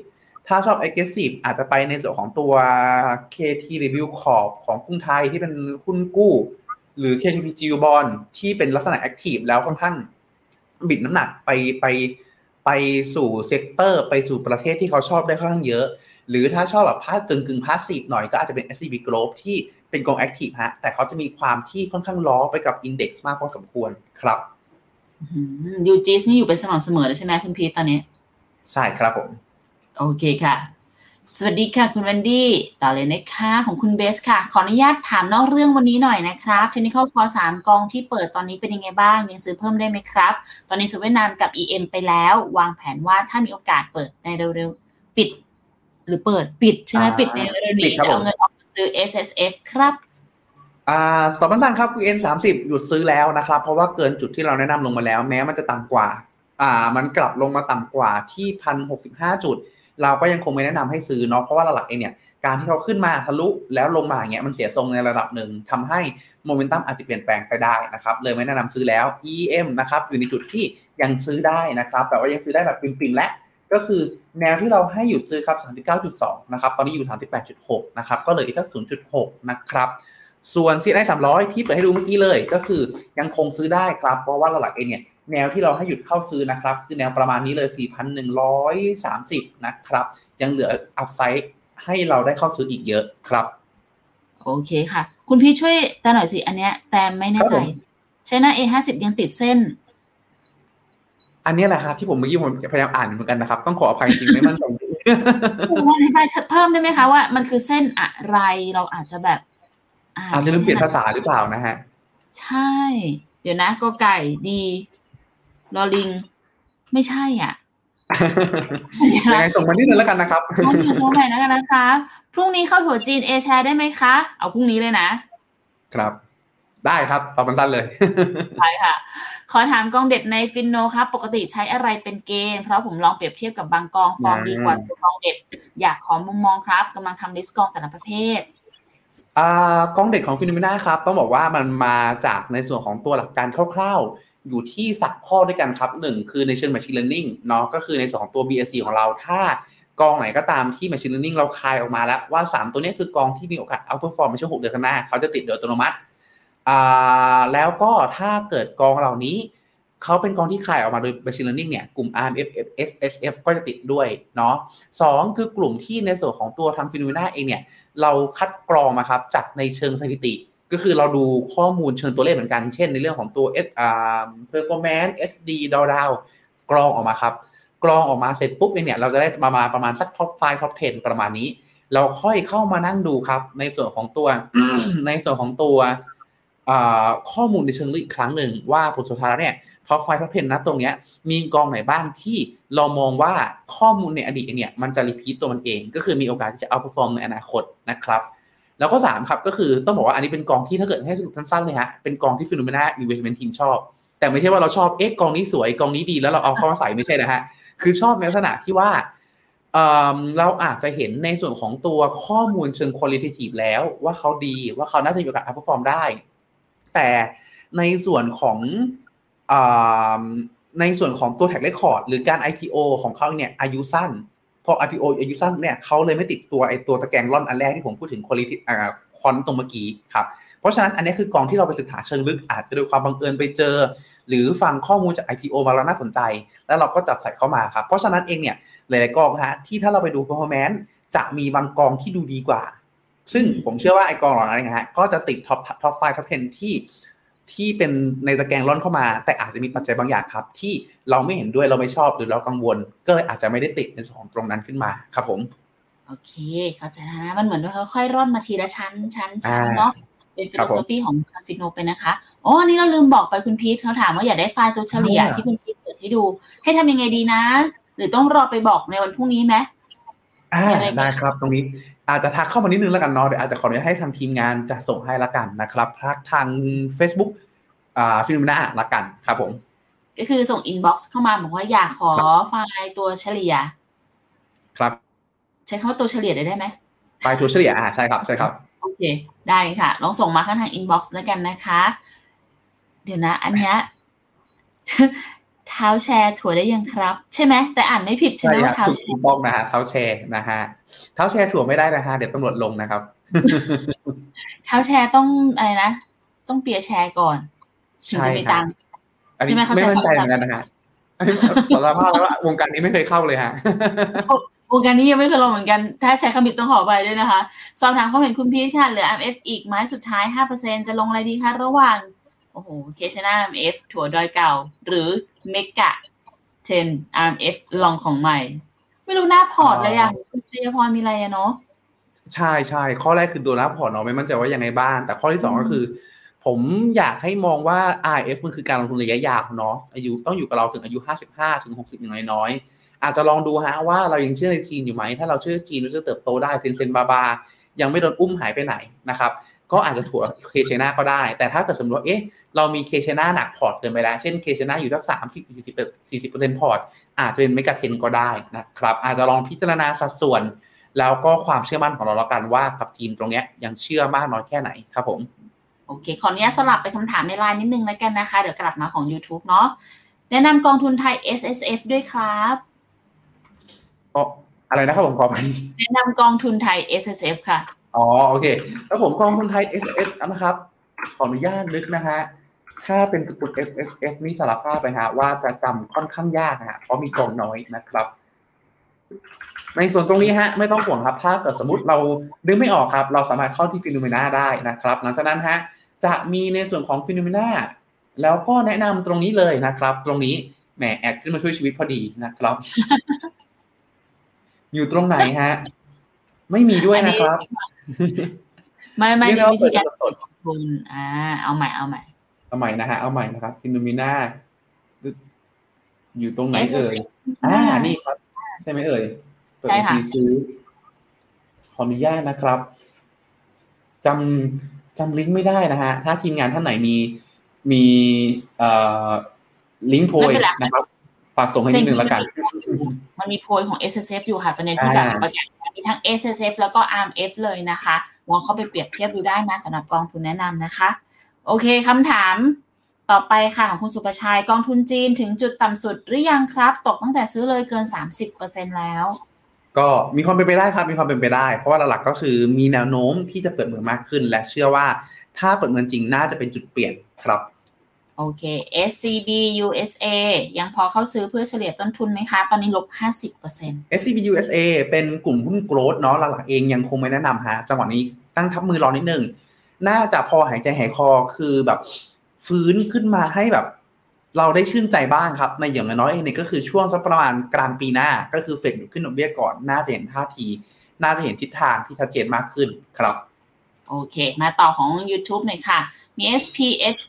ถ้าชอบ aggressive อาจจะไปในส่วนของตัว KT-WCORP ของกรุงไทยที่เป็นหุ้นกู้ หรือ KTP g บอลที่เป็นลักษณะ active แล้วค่อนข้างบิดน้ำหนักไปไปไปสู่ sector ไปสู่ประเทศที่เขาชอบได้ค่อนข้างเยอะ หรือถ้าชอบแบบพาสกึ่งกึ่งพาสซีฟหน่อยก็อาจจะเป็น SCB Globe ที่เป็นกอง active ฮะ แต่เขาจะมีความที่ค่อนข้างล้อไปกับ index มากพอสมควรครับยูจิสนี่อยู่เป็นสม่ำเสมอเลยใช่ไหมคุณพีทตอนนี้ ใช่ครับผม โอเคค่ะ สวัสดีค่ะคุณวันดี้ต่อเลยนะคะของคุณเบสค่ะ ขออนุญาตถามนอกเรื่องวันนี้หน่อยนะครับเทคนิคพอสามกองที่เปิดตอนนี้เป็นยังไงบ้าง ยังซื้อเพิ่มได้ไหมครับ ตอนนี้ซื้อเวียดนามกับ EM ไปแล้ว วางแผนว่าถ้ามีโอกาสเปิดในเร็วๆ ปิด หรือเปิดปิดใช่ไหมอ่าปิดในเร็วๆปินี้ดครับจะเอาผมเงินออกมาซื้อ S S F ครับอ่าสองพันตันครับ VN สามสิบหยุดซื้อแล้วนะครับ เพราะว่าเกินจุดที่เราแนะนำลงมาแล้ว แม้มันจะต่ำกว่า อ่า มันกลับลงมาต่ำกว่าที่พันหกสิบห้าจุด เราก็ยังคงไม่แนะนำให้ซื้อเนาะเพราะว่าหลักๆเองเนี่ยการที่เขาขึ้นมาทะลุแล้วลงมาอย่างเงี้ยมันเสียทรงในระดับหนึ่งทำให้โมเมนตัมอาจจะเปลี่ยนแปลงไปได้นะครับเลยไม่แนะนำซื้อแล้ว EM นะครับอยู่ในจุดที่ยังซื้อได้นะครับแต่ว่ายังซื้อได้แบบปิ่มๆและก็คือแนวที่เราให้หยุดซื้อครับ 39.2 นะครับ ตอนนี้อยู่ 38.6 นะครับ ก็เหลืออีกสัก 0.6 นะครับ ส่วน CNI 300 ที่เปิดให้ดูเมื่อกี้เลย ก็คือยังคงซื้อได้ครับ เพราะว่าหลักเองเนี่ย แนวที่เราให้หยุดเข้าซื้อนะครับ คือแนวประมาณนี้เลย 4,130 นะครับ ยังเหลืออัพไซด์ให้เราได้เข้าซื้ออีกเยอะครับ โอเคค่ะ คุณพี่ช่วยแต่หน่อยสิ อันเนี้ย แต่ไม่แน่ใจครับผมใช่นะ A ห้าสิบยังติดเส้น อันนี้แหละครับที่ผมเมื่อกี้ผมพยายามอ่านเหมือนกันนะครับ ต้องขออภัยจริงไม่มั่นใจคุณว่าอธิบายเพิ่มได้ไหมคะว่ามันคือเส้นอะไรเราอาจจะแบบนอาจจะลืมเปลี่ยนภาษาหรือเปล่านะฮะ ใช่ เดี๋ยวนะก็ไก่ดี ลอลิง ไม่ใช่อะยังไงส่งมานิดนึงแล้วกันนะครับต้องอยู่ตรงไหนนะคะนะคะ พรุ่งนี้เข้าถั่วจีนเอแชร์ได้ไหมคะ เอาพรุ่งนี้เลยนะ ครับ ได้ครับ ตอบสั้นๆเลยใช่ค่ะ ขอถามกองเด็ดใน Finno ครับ ปกติใช้อะไรเป็นเกณฑ์เพราะผมลองเปรียบเทียบกับบางกองฟอร์มดีกว่าตัวกองเด็ด อยากขอมุมมองครับกำลังทำ list กองแต่ละประเภทอ่ากองเด็ดของ Finnomena ครับ ต้องบอกว่ามันมาจากในส่วนของตัวหลักการคร่าวๆ อยู่ที่สามข้อด้วยกันครับหนึ่งคือในเชิง Machine Learning เนาะก็คือในส่วนของตัว BSC ของเราถ้ากองไหนก็ตามที่ Machine Learning เราคายออกมาแล้วว่า 3 ตัวนี้คือกองที่มีโอกาส outperform ในช่วง6เดือนข้างหน้า เขาจะติดโดยอัตโนมัติอ่าแล้วก็ถ้าเกิดกองเหล่านี้ เขาเป็นกองที่คายออกมาโดย Machine Learning เนี่ยกลุ่ม RMF SSF ก็จะติดด้วยเนาะสองคือกลุ่มที่ในส่วนของตัวทาง Finnomena เองเนี่ยเราคัดกรองมาครับจากในเชิงสถิติ ก็คือเราดูข้อมูลเชิงตัวเลขเหมือนกัน เช่นในเรื่องของตัว S อ่า performance SD ดาวดาวกรองออกมาครับ กรองออกมาเสร็จปุ๊บเองเนี่ยเราจะได้ประมาณประมาณสัก top 5 top 10 ประมาณนี้ เราค่อยเข้ามานั่งดูครับ ในส่วนของตัวในส่วนของตัวข้อมูลในเชิงลึกอีกครั้งหนึ่งว่าผลสุดท้ายแล้วเนี่ย top five top 10นะตรงเนี้ยมีกองไหนบ้างที่เรามองว่าข้อมูลในอดีตเนี่ยมันจะ repeat ตัวมันเอง ก็คือมีโอกาสที่จะ outperform ในอนาคตนะครับ แล้วก็สามครับก็คือต้องบอกว่าอันนี้เป็นกองที่ถ้าเกิดให้สรุปสั้นๆเลยฮะเป็นกองที่ Finnomena investment team ชอบ แต่ไม่ใช่ว่าเราชอบเอ๊ะกองนี้สวยกองนี้ดีแล้วเราเอาเข้ามาใส่ไม่ใช่นะฮะคือชอบในลักษณะที่ว่าเอ่อเราอาจจะเห็นในส่วนของตัวข้อมูลเชิงคุณลิท i v e แล้ว ว่าเขาดีว่าเขาน่าจะมีโอกาส outperform ได้ แต่ในส่วนของเออในส่วนของตัว track record หรือการ IPO ของเขาเนี่ยอายุสั้น พอ IPO อายุสั้นเนี่ยเขาเลยไม่ติดตัวไอตัวตะแกรงร่อนอันแรกที่ผมพูดถึง quali อ่า quant ตรงเมื่อกี้ครับเพราะฉะนั้นอันนี้คือกองที่เราไปศึกษาเชิงลึกอาจจะโดยความบังเอิญไปเจอ หรือฟังข้อมูลจาก IPO มาแล้วน่าสนใจ แล้วเราก็จับใส่เข้ามาครับเพราะฉะนั้นเองเนี่ยหลายๆกองฮะที่ถ้าเราไปดู performance จะมีบางกองที่ดูดีกว่า ซึ่งผมเชื่อว่าไอกองเหล่านั้นนะฮะก็จะติด top top five top 10ที่ที่ เป็นในตะแกรงร่อนเข้ามา แต่อาจจะมีปัจจัยบางอย่างครับ ที่เราไม่เห็นด้วยเราไม่ชอบหรือเรากังวล ก็เลยอาจจะไม่ได้ติดในส่วนของตรงนั้นขึ้นมาครับผมโอเคเข้าใจแล้วนะ มันเหมือนว่าค่อยๆร่อนมาทีละชั้นชั้นชั้นอ่าเนาะเป็นฟิครัโลบผมโซฟีของทางฟิโนไปนะคะอ๋ออันนี้เราลืมบอกไปคุณพีทเขาถามว่าอยากได้ไฟล์ตัวเฉลี่ยอ่าที่คุณพีทเปิดให้ดู ให้ทำยังไงดีนะ หรือต้องรอไปบอกในวันพรุ่งนี้ไหมอ่ามีอะไรได้ครับตรงนี้ อาจจะทักเข้ามานิดนึงแล้วกันเนาะเดี๋ยวอาจจะขออนุญาตให้ทางทีมงานจะส่งให้ละกันนะครับทักทาง Facebook อ่าฟิลมนาละกันครับผม ก็คือส่งอินบ็อกซ์เข้ามาบอกว่าอยากขอไฟล์ตัวเฉลี่ย ครับ ใช้คำว่าถัวเฉลี่ยได้ได้ไหมไปถัวเฉลี่ยอ่าใช่ครับใช่ครับโอเค ได้ค่ะ ลองส่งมาข้างทาง inbox แล้วกันนะคะ เดี๋ยวนะ อันเนี้ย ท้าวแชร์ถัวได้ยังครับ ใช่ไหมแต่อ่านไม่ผิดใช่ใช่ไหมครัว่าท้าวแชร์ถูร์กต้องนะฮะเท้าแชร์นะฮะเท้าแชร์ถั่วไม่ได้นะฮะเดี๋ยวตำรวจลงนะครับ เท้าแชร์ต้องอะไรนะต้องเปียร์แชร์ก่อนถึงจะมีตังค์อันนี้ใช่ไหมเขาไม่ใช้มั่นใจคำเหมือนกันนะฮะสารภาพแล้วว่าวงการนี้ไม่เคยเข้าเลยฮะวงการนี้ยังไม่เคยลองเหมือนกัน ถ้าใช้คำผิดต้องขอไปด้วยนะคะ สอบถามความเห็นคุณพีทค่ะ เหลือ RMF อีกไม้สุดท้าย 5%จะลงอะไรดีคะ ระหว่าง โอ้โหเคชนา MF ถั่วดอยเก่า หรือเมกะ10 RMF ลองของใหม่เมไม่รู้หน้าพอร์ตเลยอะคุณชัยพรมีอะไรอะเนาะใช่ใช่ข้อแรกคือตัวหน้าพอร์ตเนาะไม่มั่นใจว่ายังไงบ้าง แต่ข้อที่สองอืมก็คือ ผมอยากให้มองว่า RMF มันคือการลงทุนระยะยาวเนาะอายุต้องอยู่กับเราถึงอายุ 55 ถึง 60อย่างน้อยๆอาจจะลองดูฮะว่าเรายังเชื่อในจีนอยู่ไหม ถ้าเราเชื่อจีนเราจะเติบโตได้ Tencent Baba ยังไม่โดนอุ้มหายไปไหนนะครับ ก็อาจจะถัว K-CHINA ก็ได้ แต่ถ้าเกิดสมมติว่าเอ๊ะ เรามี K-CHINA หนักพอร์ตเกินไปแล้ว เช่น K-CHINA อยู่สักสามสิบสี่สิบสี่สิบเปอร์เซ็นต์พอร์ต อาจจะเป็น MEGA 10ก็ได้นะครับ อาจจะลองพิจารณาสัดส่วน แล้วก็ความเชื่อมั่นของเราแล้วกันว่ากับจีนตรงเนี้ยยังเชื่อมากน้อยแค่ไหนครับผมโอเค ขออนุญาตสลับไปคำถามในไลน์นิดนึงแล้วกันนะคะ เดี๋ยวกลับมาของ YouTube เนาะแนะนำกองทุนไทย S S F ด้วยครับก็อะไรนะครับผมขอไปแนะนำกองทุนไทย S S F ค่ะ อ๋อ โอเค แล้วผมกองทุนไทย S S นะครับ ขออนุญาตนึกนะฮะ ถ้าเป็นตระกูล F F F นี่สารภาพไปฮะว่าจะจำค่อนข้างยากฮะเพราะมีกองน้อยนะครับ ในส่วนตรงนี้ฮะ ไม่ต้องห่วงครับ ถ้าเกิดสมมติเราดึงไม่ออกครับ เราสามารถเข้าที่ฟิโนเมนาได้นะครับ หลังจากนั้นฮะจะมีในส่วนของฟิโนเมนาแล้วก็แนะนำตรงนี้เลยนะครับ ตรงนี้แหมแอดขึ้นมาช่วยชีวิตพอดีนะครับ อยู่ตรงไหนฮะ ไม่มีด้วยนะครับ ไม่ไม่เรีมียกวิธีการเปิดสดกองทุนอ่า เอาใหม่เอาใหม่ เอาใหม่นะฮะ เอาใหม่นะครับฟิโนเมนาอยู่ตรงไหน S เอ่ S ย F อ่า นี่ครับ ใช่ไหมเอ่ย เปิดใช่บัญค่ะชีซื้อ ขออนุญาตนะครับจำจำลิงก์ไม่ได้นะฮะ ถ้าทีมงานท่านไหนมี มีเอ่อลิงก์โพยนะครับฝากส่งให้นิดนึงแล้วกัน มันมีโพยของ S S F อยู่ค่ะตอนนี้ที่แบบอ่าประกาศมีทั้ง S S F แล้วก็ R M F เลยนะคะลองเข้าไปเปรียบเทียบดูได้นะสำหรับกองทุนแนะนำนะคะ โอเคคำถามต่อไปค่ะของคุณสุประชัยกองทุนจีนถึงจุดต่ำสุดหรือยังครับ ตกตั้งแต่ซื้อเลยเกิน 30%แล้ว ก็มีความเป็นไปได้ครับมีความเป็นไปได้ เพราะว่าหลักๆก็คือมีแนวโน้มที่จะเปิดเมืองมากขึ้น และเชื่อว่าถ้าเปิดเมืองจริงน่าจะเป็นจุดเปลี่ยนครับโอเค SCB USA ยังพอเข้าซื้อเพื่อเฉลี่ยต้นทุนไหมคะ ตอนนี้ลบ 50% SCB USA เป็นกลุ่มหุ้นโกรดเนาะหลักๆเองยังคงไม่แนะนำฮะ จังหวะนี้ตั้งทับมือรอนิดนึง น่าจะพอหายใจหายคอคือแบบ ฟื้นขึ้นมาให้แบบ เราได้ชื่นใจบ้างครับ ในอย่างน้อยๆเองเนี่ยก็คือช่วงสักประมาณกลางปีหน้า ก็คือเฟดอยู่ขึ้นดอกเบี้ยก่อนน่าจะเห็นท่าที น่าจะเห็นทิศทางที่ชัดเจนมากขึ้นครับ โอเค มาต่อของ YouTube หน่อยค่ะ มี SPH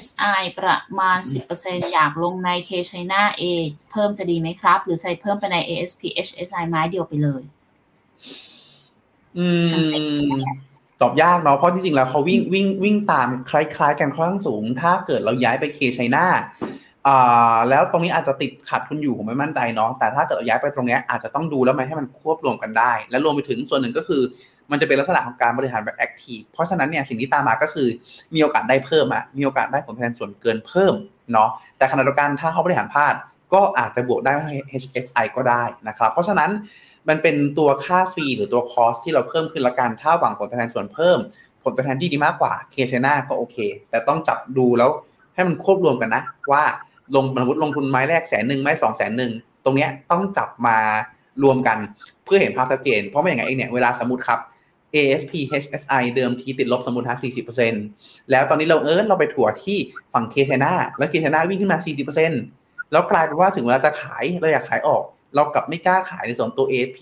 SI ประมาณ 10%อยากลงใน K China A เพิ่มจะดีไหมครับ หรือใส่เพิ่มไปใน ASPH SI ไม้เดียวไปเลยอืทั้งเซ็ตม ตอบยากเนาะเพราะจริงๆแล้วเขาวิ่งวิ่งวิ่งตามคล้าย ๆ กันค่อนข้างสูง ถ้าเกิดเราย้ายไปเคชัยนาอ่าแล้วตรงนี้อาจจะติดขัดทุนอยู่ผมไม่มั่นใจเนาะแต่ถ้าเกิดเราย้ายไปตรงเนี้ยอาจจะต้องดูแล้วมันให้มันควบรวมกันได้ และรวมไปถึงส่วนหนึ่งก็คือ มันจะเป็นลักษณะของการบริหารแบบแอคทีฟเพราะฉะนั้นเนี่ยสิ่งที่ตามมาก็คือมีโอกาสได้เพิ่มอะมีโอกาสได้ผลตอบแทนส่วนเกินเพิ่มเนาะแต่ขณะเดียวกันถ้าเขาบริหารพลาดก็อาจจะบวกได้ทั้ง HSI ก็ได้นะครับ เพราะฉะนั้น มันเป็นตัวค่าฟรีหรือตัวคอสที่เราเพิ่มขึ้นละกันถ้าหวังผลตอบแทนส่วนเพิ่ม ผลตอบแทนที่ดีมากกว่าเคเซนาก็โอเค แต่ต้องจับดูแล้วให้มันควบรวมกันนะ ว่าลงสมมติลงทุนไม้แรกแสนหนึ่งไม้สองแสนหนึ่งตรงเนี้ยต้องจับมารวมกันเพื่อเห็นภาพชัดเจน เพราะไม่อย่างนั้นเองเนี่ยเวลาสมมติครับ ASP HSI เดิมทีติดลบสมมติฮะ40%แล้วตอนนี้เราเอิร์เราไปถัวที่ฝั่งเคเซนาแล้วเคเซนาวิ่งขึ้นมา 40%แล้วกลายเป็นว่าถึงเวลาจะขายเราอยากขายออก เรากลับไม่กล้าขายในส่วนตัว ASP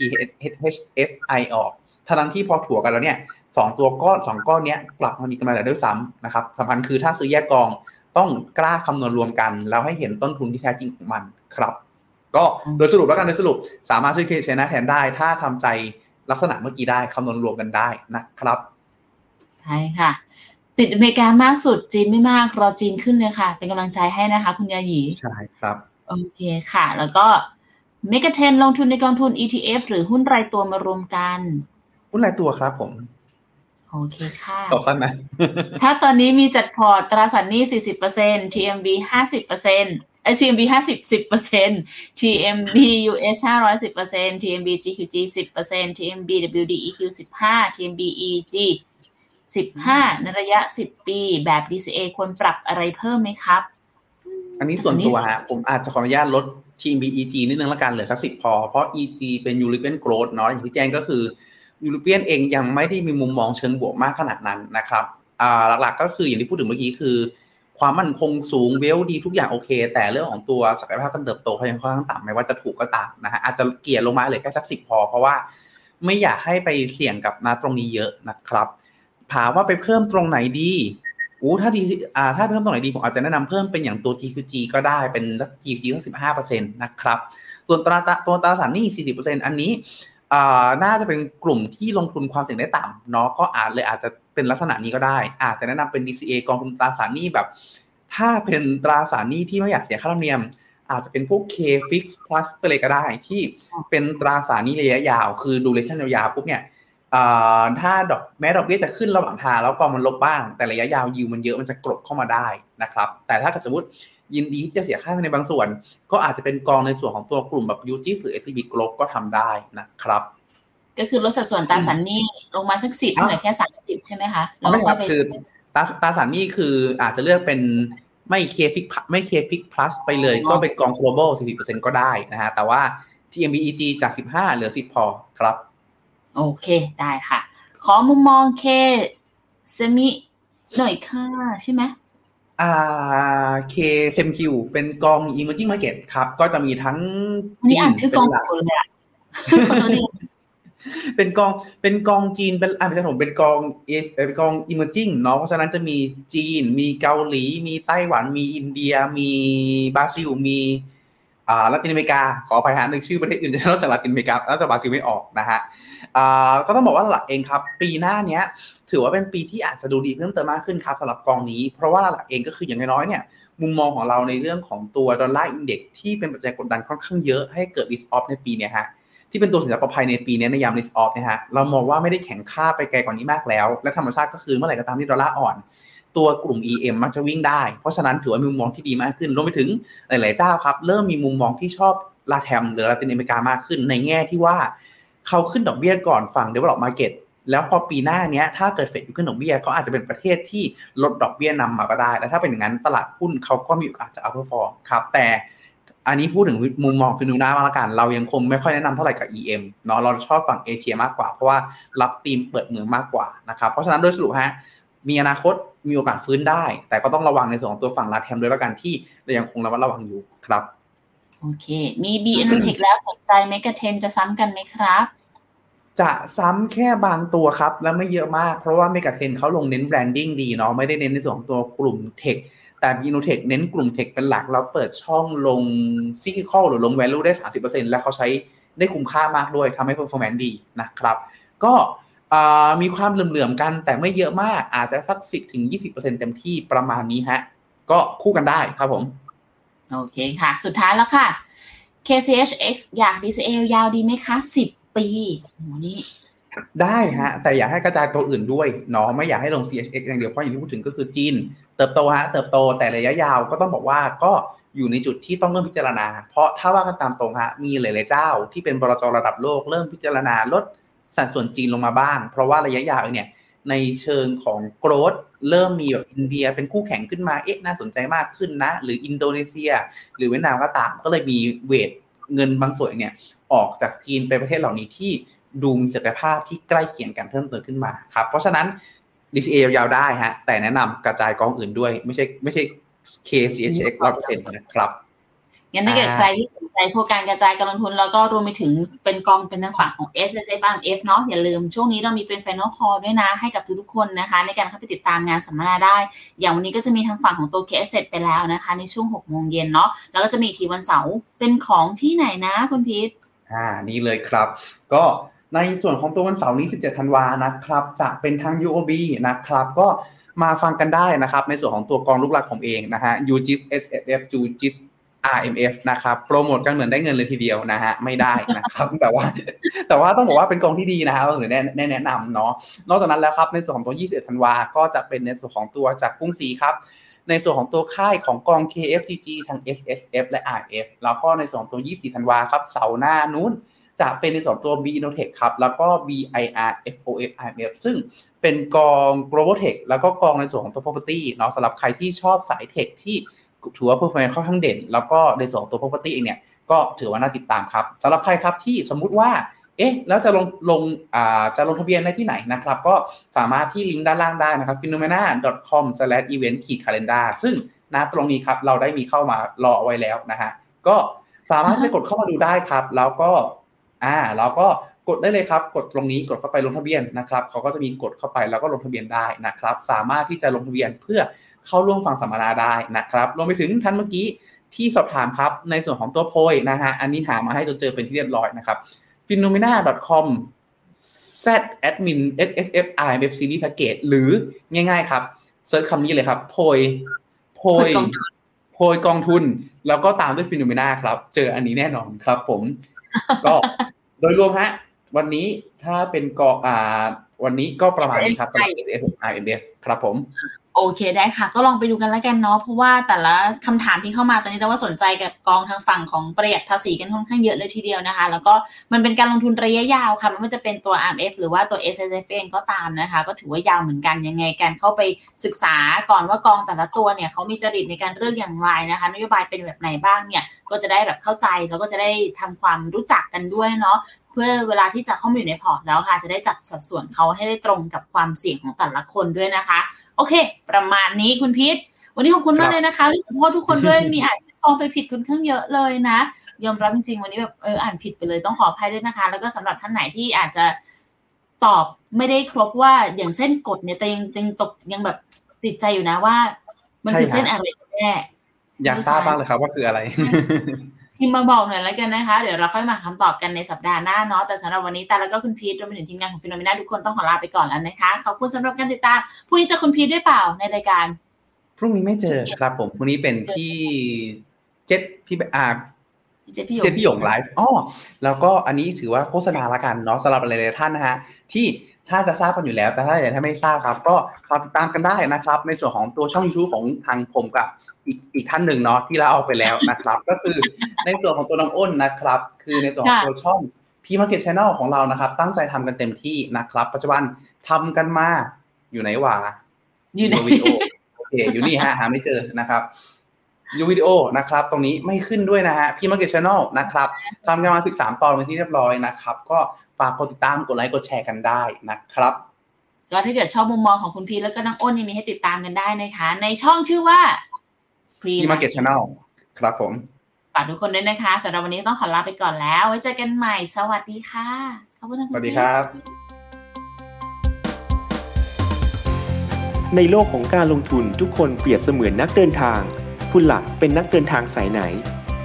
HSI ออกทั้งที่พอถัวกันแล้วเนี่ยสองตัวก้อนสองก้อนเนี้ยกลับมามีกำไรด้วยซ้ำนะครับสำคัญคือถ้าซื้อแยกกองต้องกล้าคำนวณรวมกัน แล้วให้เห็นต้นทุนที่แท้จริงของมันครับ ก็โดยสรุปแล้วกันโดยสรุปสามารถซื้อเคชนะแทนได้ ถ้าทำใจลักษณะเมื่อกี้ได้คำนวณรวมกันได้นะครับใช่ค่ะ ติดอเมริกามากสุดจีนไม่มากรอจีนขึ้นเลยค่ะ เป็นกำลังใจให้นะคะ คุณยาหยีใช่ครับโอเคค่ะ แล้วก็ เมกะเทนลงทุนในกองทุน ETF หรือหุ้นรายตัวมารวมกัน หุ้นรายตัวครับผมโอเคค่ะตอบสั้นนะ ถ้าตอนนี้มีจัดพอร์ตตราสารหนี้ 40% TMB 50%เอ้ย TMB 50 10% TMB US 500 10% TMB GQG 10% TMB WDEQ 15 TMB EG 15 ในระยะ 10 ปี แบบ DCA ควรปรับอะไรเพิ่มไหมครับ อันนี้ส่วนตัวฮะผมอาจจะขออนุญาตลด ทีม BEG นิดนึงละกันเหลือสักสิบพอ เพราะ EG เป็น European Growth เนาะอย่างที่แจ้งก็คือ European เองยังไม่ได้มีมุมมองเชิงบวกมากขนาดนั้นนะครับอ่าหลักๆก็คืออย่างที่พูดถึงเมื่อกี้คือ ความมั่นคงสูงเวลดีทุกอย่างโอเค แต่เรื่องของตัวศักยภาพการเติบโตเขายังค่อนข้างต่ำไม่ว่าจะถูกก็ตามนะฮะอาจจะเกี่ยลงมาเหลือแค่สักสิบพอ เพราะว่าไม่อยากให้ไปเสี่ยงกับนาตรงนี้เยอะนะครับถามว่าไปเพิ่มตรงไหนดี อู้ถ้าดีอ่าถ้าเพิ่มตรงไหนดี ผมอาจจะแนะนำเพิ่มเป็นอย่างตัว GQG ก็ได้เป็น GQG ตั้งสิบห้าเปอร์เซ็นต์นะครับ ส่วนตราตัวตราสารหนี้สี่สิบเปอร์เซ็นต์อันนี้อ่าน่าจะเป็นกลุ่มที่ลงทุนความเสี่ยงได้ต่ำเนาะก็อาจเลยอาจจะเป็นลักษณะนี้ก็ได้ อาจจะแนะนำเป็น DCA กองทุนตราสารหนี้แบบ ถ้าเป็นตราสารหนี้ที่ไม่อยากเสียค่าธรรมเนียม อาจจะเป็นพวก K fix plus ไปเลยก็ได้ที่เป็นตราสารหนี้ระยะยาว คือดูเลชั่นยาวๆปุ๊บเนี่ย ถ้าดอกแม้ดอกเบี้ยจะขึ้นระหว่างทางแล้วกองมันลบบ้าง แต่ระยะยาวยิวมันเยอะมันจะกรบเข้ามาได้นะครับ แต่ถ้าสมมติยินดีที่จะเสียค่าในบางส่วน ก็อาจจะเป็นกองในส่วนของตัวกลุ่มแบบยูจิหรือ SCB Group ก็ทำได้นะครับ ก็คือลดสัดส่วนตราสารหนี้ลงมาสักสิบเหลือแค่สามสิบใช่ไหมคะแล้วไม่คก็รับไปคือตราตราสารหนี้คืออาจจะเลือกเป็นไม่เคฟิกไม่เคฟิก plus ไปเลยก็เป็นกอง global 40%ก็ได้นะฮะแต่ว่า TMBEG จาก 15 เหลือ 10 พอครับ โอเคได้ค่ะ ขอมุมมองเคเซมิหน่อยค่ะใช่ไหมอ่า K SMQ เป็นกอง emerging market ครับ ก็จะมีทั้งนี่อ่านชื่อกองเป็นหลักถูกเลยอะขอโทษดีเป็นกองเป็นกองจีนเป็นอ่าเป็นผมเป็นกองเอเป็นกอง emerging เนาะเพราะฉะนั้นจะมีจีน มีเกาหลี มีไต้หวัน มีอินเดีย มีบราซิล มีอ่าละตินอเมริกา ขออภัยฮะนึกชื่อประเทศอื่นนอกจากละตินอเมริกานอกจากบราซิลไม่ออกนะฮะอ่า ก็ต้องบอกว่าหลักเองครับ ปีหน้าเนี้ย ถือว่าเป็นปีที่อาจจะดูดีเพิ่มเติมมากขึ้นครับสำหรับกองนี้ เพราะว่าหลักเองก็คืออย่างน้อยๆเนี่ยมุมมองของเราในเรื่องของตัวดอลลาร์อินเด็กที่เป็นปัจจัยกดดันค่อนข้างเยอะให้เกิด risk off ในปีเนี้ยฮะที่เป็นตัวสินทรัพย์ประภัยในปีนี้ในยาม risk off เนี่ยฮะเรามองว่าไม่ได้แข็งค่าไปไกลกว่านี้มากแล้ว และธรรมชาติก็คือเมื่อไหร่ก็ตามที่ดอลลาร์อ่อน ตัวกลุ่ม EM มักจะวิ่งได้ เพราะฉะนั้นถือว่ามีมุมมองที่ดีมากขึ้นรวมไปถึงหลาย ๆ เจ้าครับ เริ่มมีมุมมองที่ชอบลาแทมหรือลาตินอเมริกามากขึ้น ในแง่ที่ว่า เขาขึ้นดอกเบี้ยก่อนฝั่ง develop market แล้วพอปีหน้าเนี้ยถ้าเกิดเฟดขึ้นดอกเบี้ยเขาอาจจะเป็นประเทศที่ลดดอกเบี้ยนำมาก็ได้ และถ้าเป็นอย่างนั้นตลาดหุ้นเขาก็มีโอกาสจะ outperform ครับ แต่อันนี้พูดถึงมุมมอง FINNOMENA ละกัน เรายังคงไม่ค่อยแนะนำเท่าไหร่กับ EM เนาะเราชอบฝั่งเอเชียมากกว่า เพราะว่ารับธีมเปิดเมืองมากกว่านะครับ เพราะฉะนั้นโดยสรุปฮะมีอนาคตมีโอกาสฟื้นได้ แต่ก็ต้องระวังในส่วนของตัวฝั่ง LATAM ด้วยแล้วกันที่เรายังคงระมัดระวังอยู่ครับ โอเค มี B-INNOTECH แล้วสนใจ MEGA 10จะซ้ำกันไหมครับ จะซ้ำแค่บางตัวครับ และไม่เยอะมาก เพราะว่าเมก a เทนเขาลงเน้น branding ดีเนาะไม่ได้เน้นในส่วนของตัวกลุ่ม techแต่บีโนเทคเน้นกลุ่มเทคเป็นหลักแล้วเปิดช่องลงซิคิคอลหรือลง value ได้ 30%และเขาใช้ได้คุ้มค่ามากด้วยทำให้ performance ดีนะครับ ก็มีความเหลื่อมๆกันแต่ไม่เยอะมากอาจจะสัก 10-20%เต็มที่ประมาณนี้ฮะ ก็คู่กันได้ครับผม โอเคค่ะ สุดท้ายแล้วค่ะ KCHX อยาก DCA ยาวดีไหมคะสิบปีโหนี่ได้ฮะ แต่อยากให้กระจายตัวอื่นด้วยเนาะไม่อยากให้ลง CHX อย่างเดียวเพราะอย่างที่พูดถึงก็คือจีน เติบโตฮะเติบโตแต่ระยะยาวก็ต้องบอกว่าก็อยู่ในจุดที่ต้องเริ่มพิจารณา เพราะถ้าว่ากันตามตรงฮะมีหลาย ๆ เจ้า ที่เป็นบรจระดับโลกเริ่มพิจารณาลดสัดส่วนจีนลงมาบ้าง เพราะว่าระยะยาวเนี่ยในเชิงของโกรด เริ่มมีแบบอินเดียเป็นคู่แข่งขึ้นมาเอ๊ะน่าสนใจมากขึ้นนะ หรืออินโดนีเซีย หรือเวียดนามก็ตาม ก็เลยมีเวทเงินบางส่วนเนี่ยออกจากจีนไปประเทศเหล่านี้ที่ดูมีศักยภาพที่ใกล้เคียงกันเพิ่มเติมขึ้นมาครับเพราะฉะนั้น DCA ยาวๆได้ฮะแต่แนะนำกระจายกองอื่นด้วย ไม่ใช่ไม่ใช่ KCHX ร้อยเปอร์เซ็นต์นะครับ งั้นถ้าเกิดอ่าใครที่สนใจพวกการกระจายการลงทุน แล้วก็รวมไปถึงเป็นกองเป็นทางฝั่งของ S S F R M F เนาะอย่าลืมช่วงนี้เรามีเป็น Final Call ด้วยนะให้กับทุกๆคนนะคะ ในการเข้าไปติดตามงานสัมมนาได้ อย่างวันนี้ก็จะมีทางฝั่งของตัว K S ไปแล้วนะคะ ในช่วง6โมงเย็นเนาะแล้วก็จะมีอีกทีวันเสาร์เป็นของที่ไหนนะคุณพีทอ่านี่เลยครับ ก็ในส่วนของตัววันเสาร์นี้ 17 ธันวานะครับ จะเป็นทาง UOB นะครับ ก็มาฟังกันได้นะครับ ในส่วนของตัวกองลูกหลักผมเองนะฮะ UGIS SFF UGIS RMF นะครับโปรโมทกันเหมือนได้เงินเลยทีเดียวนะฮะไม่ได้นะครับแต่ว่าแต่ว่าต้องบอกว่าเป็นกองที่ดีนะครับหรือแนะแนะนำเนาะนอกจากนั้นแล้วครับในส่วนของตัว 21ธันวาก็จะเป็นในส่วนของตัวจากกรุงศรีครับในส่วนของตัวค่ายของกอง KFCG ทาง SSF และ RF แล้วก็ในส่วนของตัว 24 ธันวาครับ เสาร์หน้านู้น จะเป็นในส่วนของตัว B Innotech ครับ แล้วก็ BIR FOF IMF ซึ่งเป็นกอง Global Tech แล้วก็กองในส่วนของตัว property เนาะสำหรับใครที่ชอบสายเทคที่ ถือว่า performance ค่อนข้างเด่น แล้วก็ในส่วนของตัว property เองเนี่ยก็ถือว่าน่าติดตามครับสำหรับใครครับที่สมมุติว่าเอ๊ะแล้วจะลงลงอ่าจะลงทะเบียนได้ที่ไหนนะครับ ก็สามารถที่ลิงก์ด้านล่างได้นะครับ phenomena.com/event-calendar ซึ่งณตรงนี้ครับเราได้มีเข้ามารอเอาไว้แล้วนะฮะก็สามารถไปกดเข้ามาดูได้ครับ แล้วก็อ่าเราก็กดได้เลยครับ กดตรงนี้กดเข้าไปลงทะเบียนนะครับเขาก็จะมีกดเข้าไปแล้วก็ลงทะเบียนได้นะครับ สามารถที่จะลงทะเบียนเพื่อ เข้าร่วมฟังสัมมนาได้นะครับรวมไปถึงท่านเมื่อกี้ที่สอบถามครับ ในส่วนของตัวโพยนะฮะอันนี้หามาให้จนเจอเป็นที่เรียบร้อยนะครับ phenomena.com z admin ssf imf series package หรือง่ายๆครับเซิร์ชคำนี้เลยครับ โพยโพยโพยกองทุน แล้วก็ตามด้วย phenomena ครับ เจออันนี้แน่นอนครับผม ก็โดยรวมฮะ วันนี้ถ้าเป็นกออ่า วันนี้ก็ประมาณนี้ครับสำหรับ ssf imf ครับผม โอเคได้ค่ะ ก็ลองไปดูกันแล้วกันเนาะเพราะว่าแต่ละคำถามที่เข้ามาตอนนี้แต่ว่าสนใจกับกองทางฝั่งของประหยัดภาษีกันค่อนข้างเยอะเลยทีเดียวนะคะ แล้วก็มันเป็นการลงทุนระยะยาวค่ะไม่ว่าจะเป็นตัว RMF หรือว่าตัว S S F เองก็ตามนะคะ ก็ถือว่ายาวเหมือนกันยังไงการเข้าไปศึกษาก่อนว่ากองแต่ละตัวเนี่ยเขามีจริตในการเลือกอย่างไรนะคะนโยบายเป็นแบบไหนบ้างเนี่ยก็จะได้แบบเข้าใจแล้วก็จะได้ทำความรู้จักกันด้วยเนาะเพื่อเวลาที่จะเข้ามาอยู่ในพอร์ตแล้วค่ะ จะได้จัดสัดส่วนเขาให้ได้ตรงกับความเสี่ยงของแต่ละคนด้วยนะคะ โอเค ประมาณนี้คุณพีทวันนี้ขอบคุณมากเลยนะคะขอโทษทุกคนด้วยมีอ่านกองไปผิดค่อนข้างเยอะเลยนะยอมรับจริงๆวันนี้แบบเอออ่านผิดไปเลยต้องขออภัยด้วยนะคะ แล้วก็สำหรับท่านไหนที่อาจจะตอบไม่ได้ครบว่าอย่างเส้นกดเนี่ยเต็งเต็งตกยังแบบติดใจอยู่นะว่า มันคือใช่ครับเส้นอะไรกันแน่อยากทราบบ้างเลยครับว่าคืออะไร พิมพ์มาบอกหน่อยแล้วกันนะคะ เดี๋ยวเราค่อยมาคำตอบกันในสัปดาห์หน้าเนาะแต่สำหรับวันนี้แต่แล้วก็คุณพีทรวมไปถึงทีมงานของฟิโนเมนาทุกคนต้องขอลาไปก่อนแล้วนะคะขอบคุณสำหรับการติดตามพรุ่งนี้เจะคุณพีทด้วยเปล่าในรายการ พรุ่งนี้ไม่เจอครับ ผมพรุ่งนี้เป็นที่เจ็ดพี่อ่าพี่เจพี่หยงเจ็ดพี่หยงไลฟ์อ๋อแล้วก็อันนี้ถือว่าโฆษณาละกันเนาะสำหรับหลายๆท่านนะฮะที่ ถ้าจะทราบกันอยู่แล้ว แต่ถ้าอย่างถ้าไม่ทราบครับ ก็ฝากติดตามกันได้นะครับ ในส่วนของตัวช่อง YouTube ของทางผมกับอีกอีกท่านหนึ่งเนาะที่เราเอาไปแล้วนะครับ ก็คือในส่วนของตัวน้องอ้นนะครับ คือในส่วนของตัวช่อง P Market Channel ของเรานะครับ ตั้งใจทำกันเต็มที่นะครับ ปัจจุบันทำกันมาอยู่ไหนวะอยู่ในวิดีโอโอเคอยู่นี่ฮะหาไม่เจอนะครับยูวิดีโอนะครับ ตรงนี้ไม่ขึ้นด้วยนะฮะพี่มาร์เก็ตช n นลนะครับทำกันมา13ตอนเป็นที่เรียบร้อยนะครับ ก็ ฝากกดติดตามกดไลค์กดแชร์กันได้นะครับ ก็ถ้าเกิดชอบมุมมองของคุณพีทแล้วก็น้องอ้นยังมีให้ติดตามกันได้นะคะ ในช่องชื่อว่า Pre พี่มาร์เก็ตช n นลครับผมฝากทุกคนด้วยนะคะสำหรับวันนี้ต้องขอลาไปก่อนแล้ว ไว้เจอกันใหม่สวัสดีค่ะขอบคุณนะสณวัสดีพีทครับ ในโลกของการลงทุนทุกคนเปรียบเสมือนนักเดินทาง คุณหลักเป็นนักเดินทางสายไหน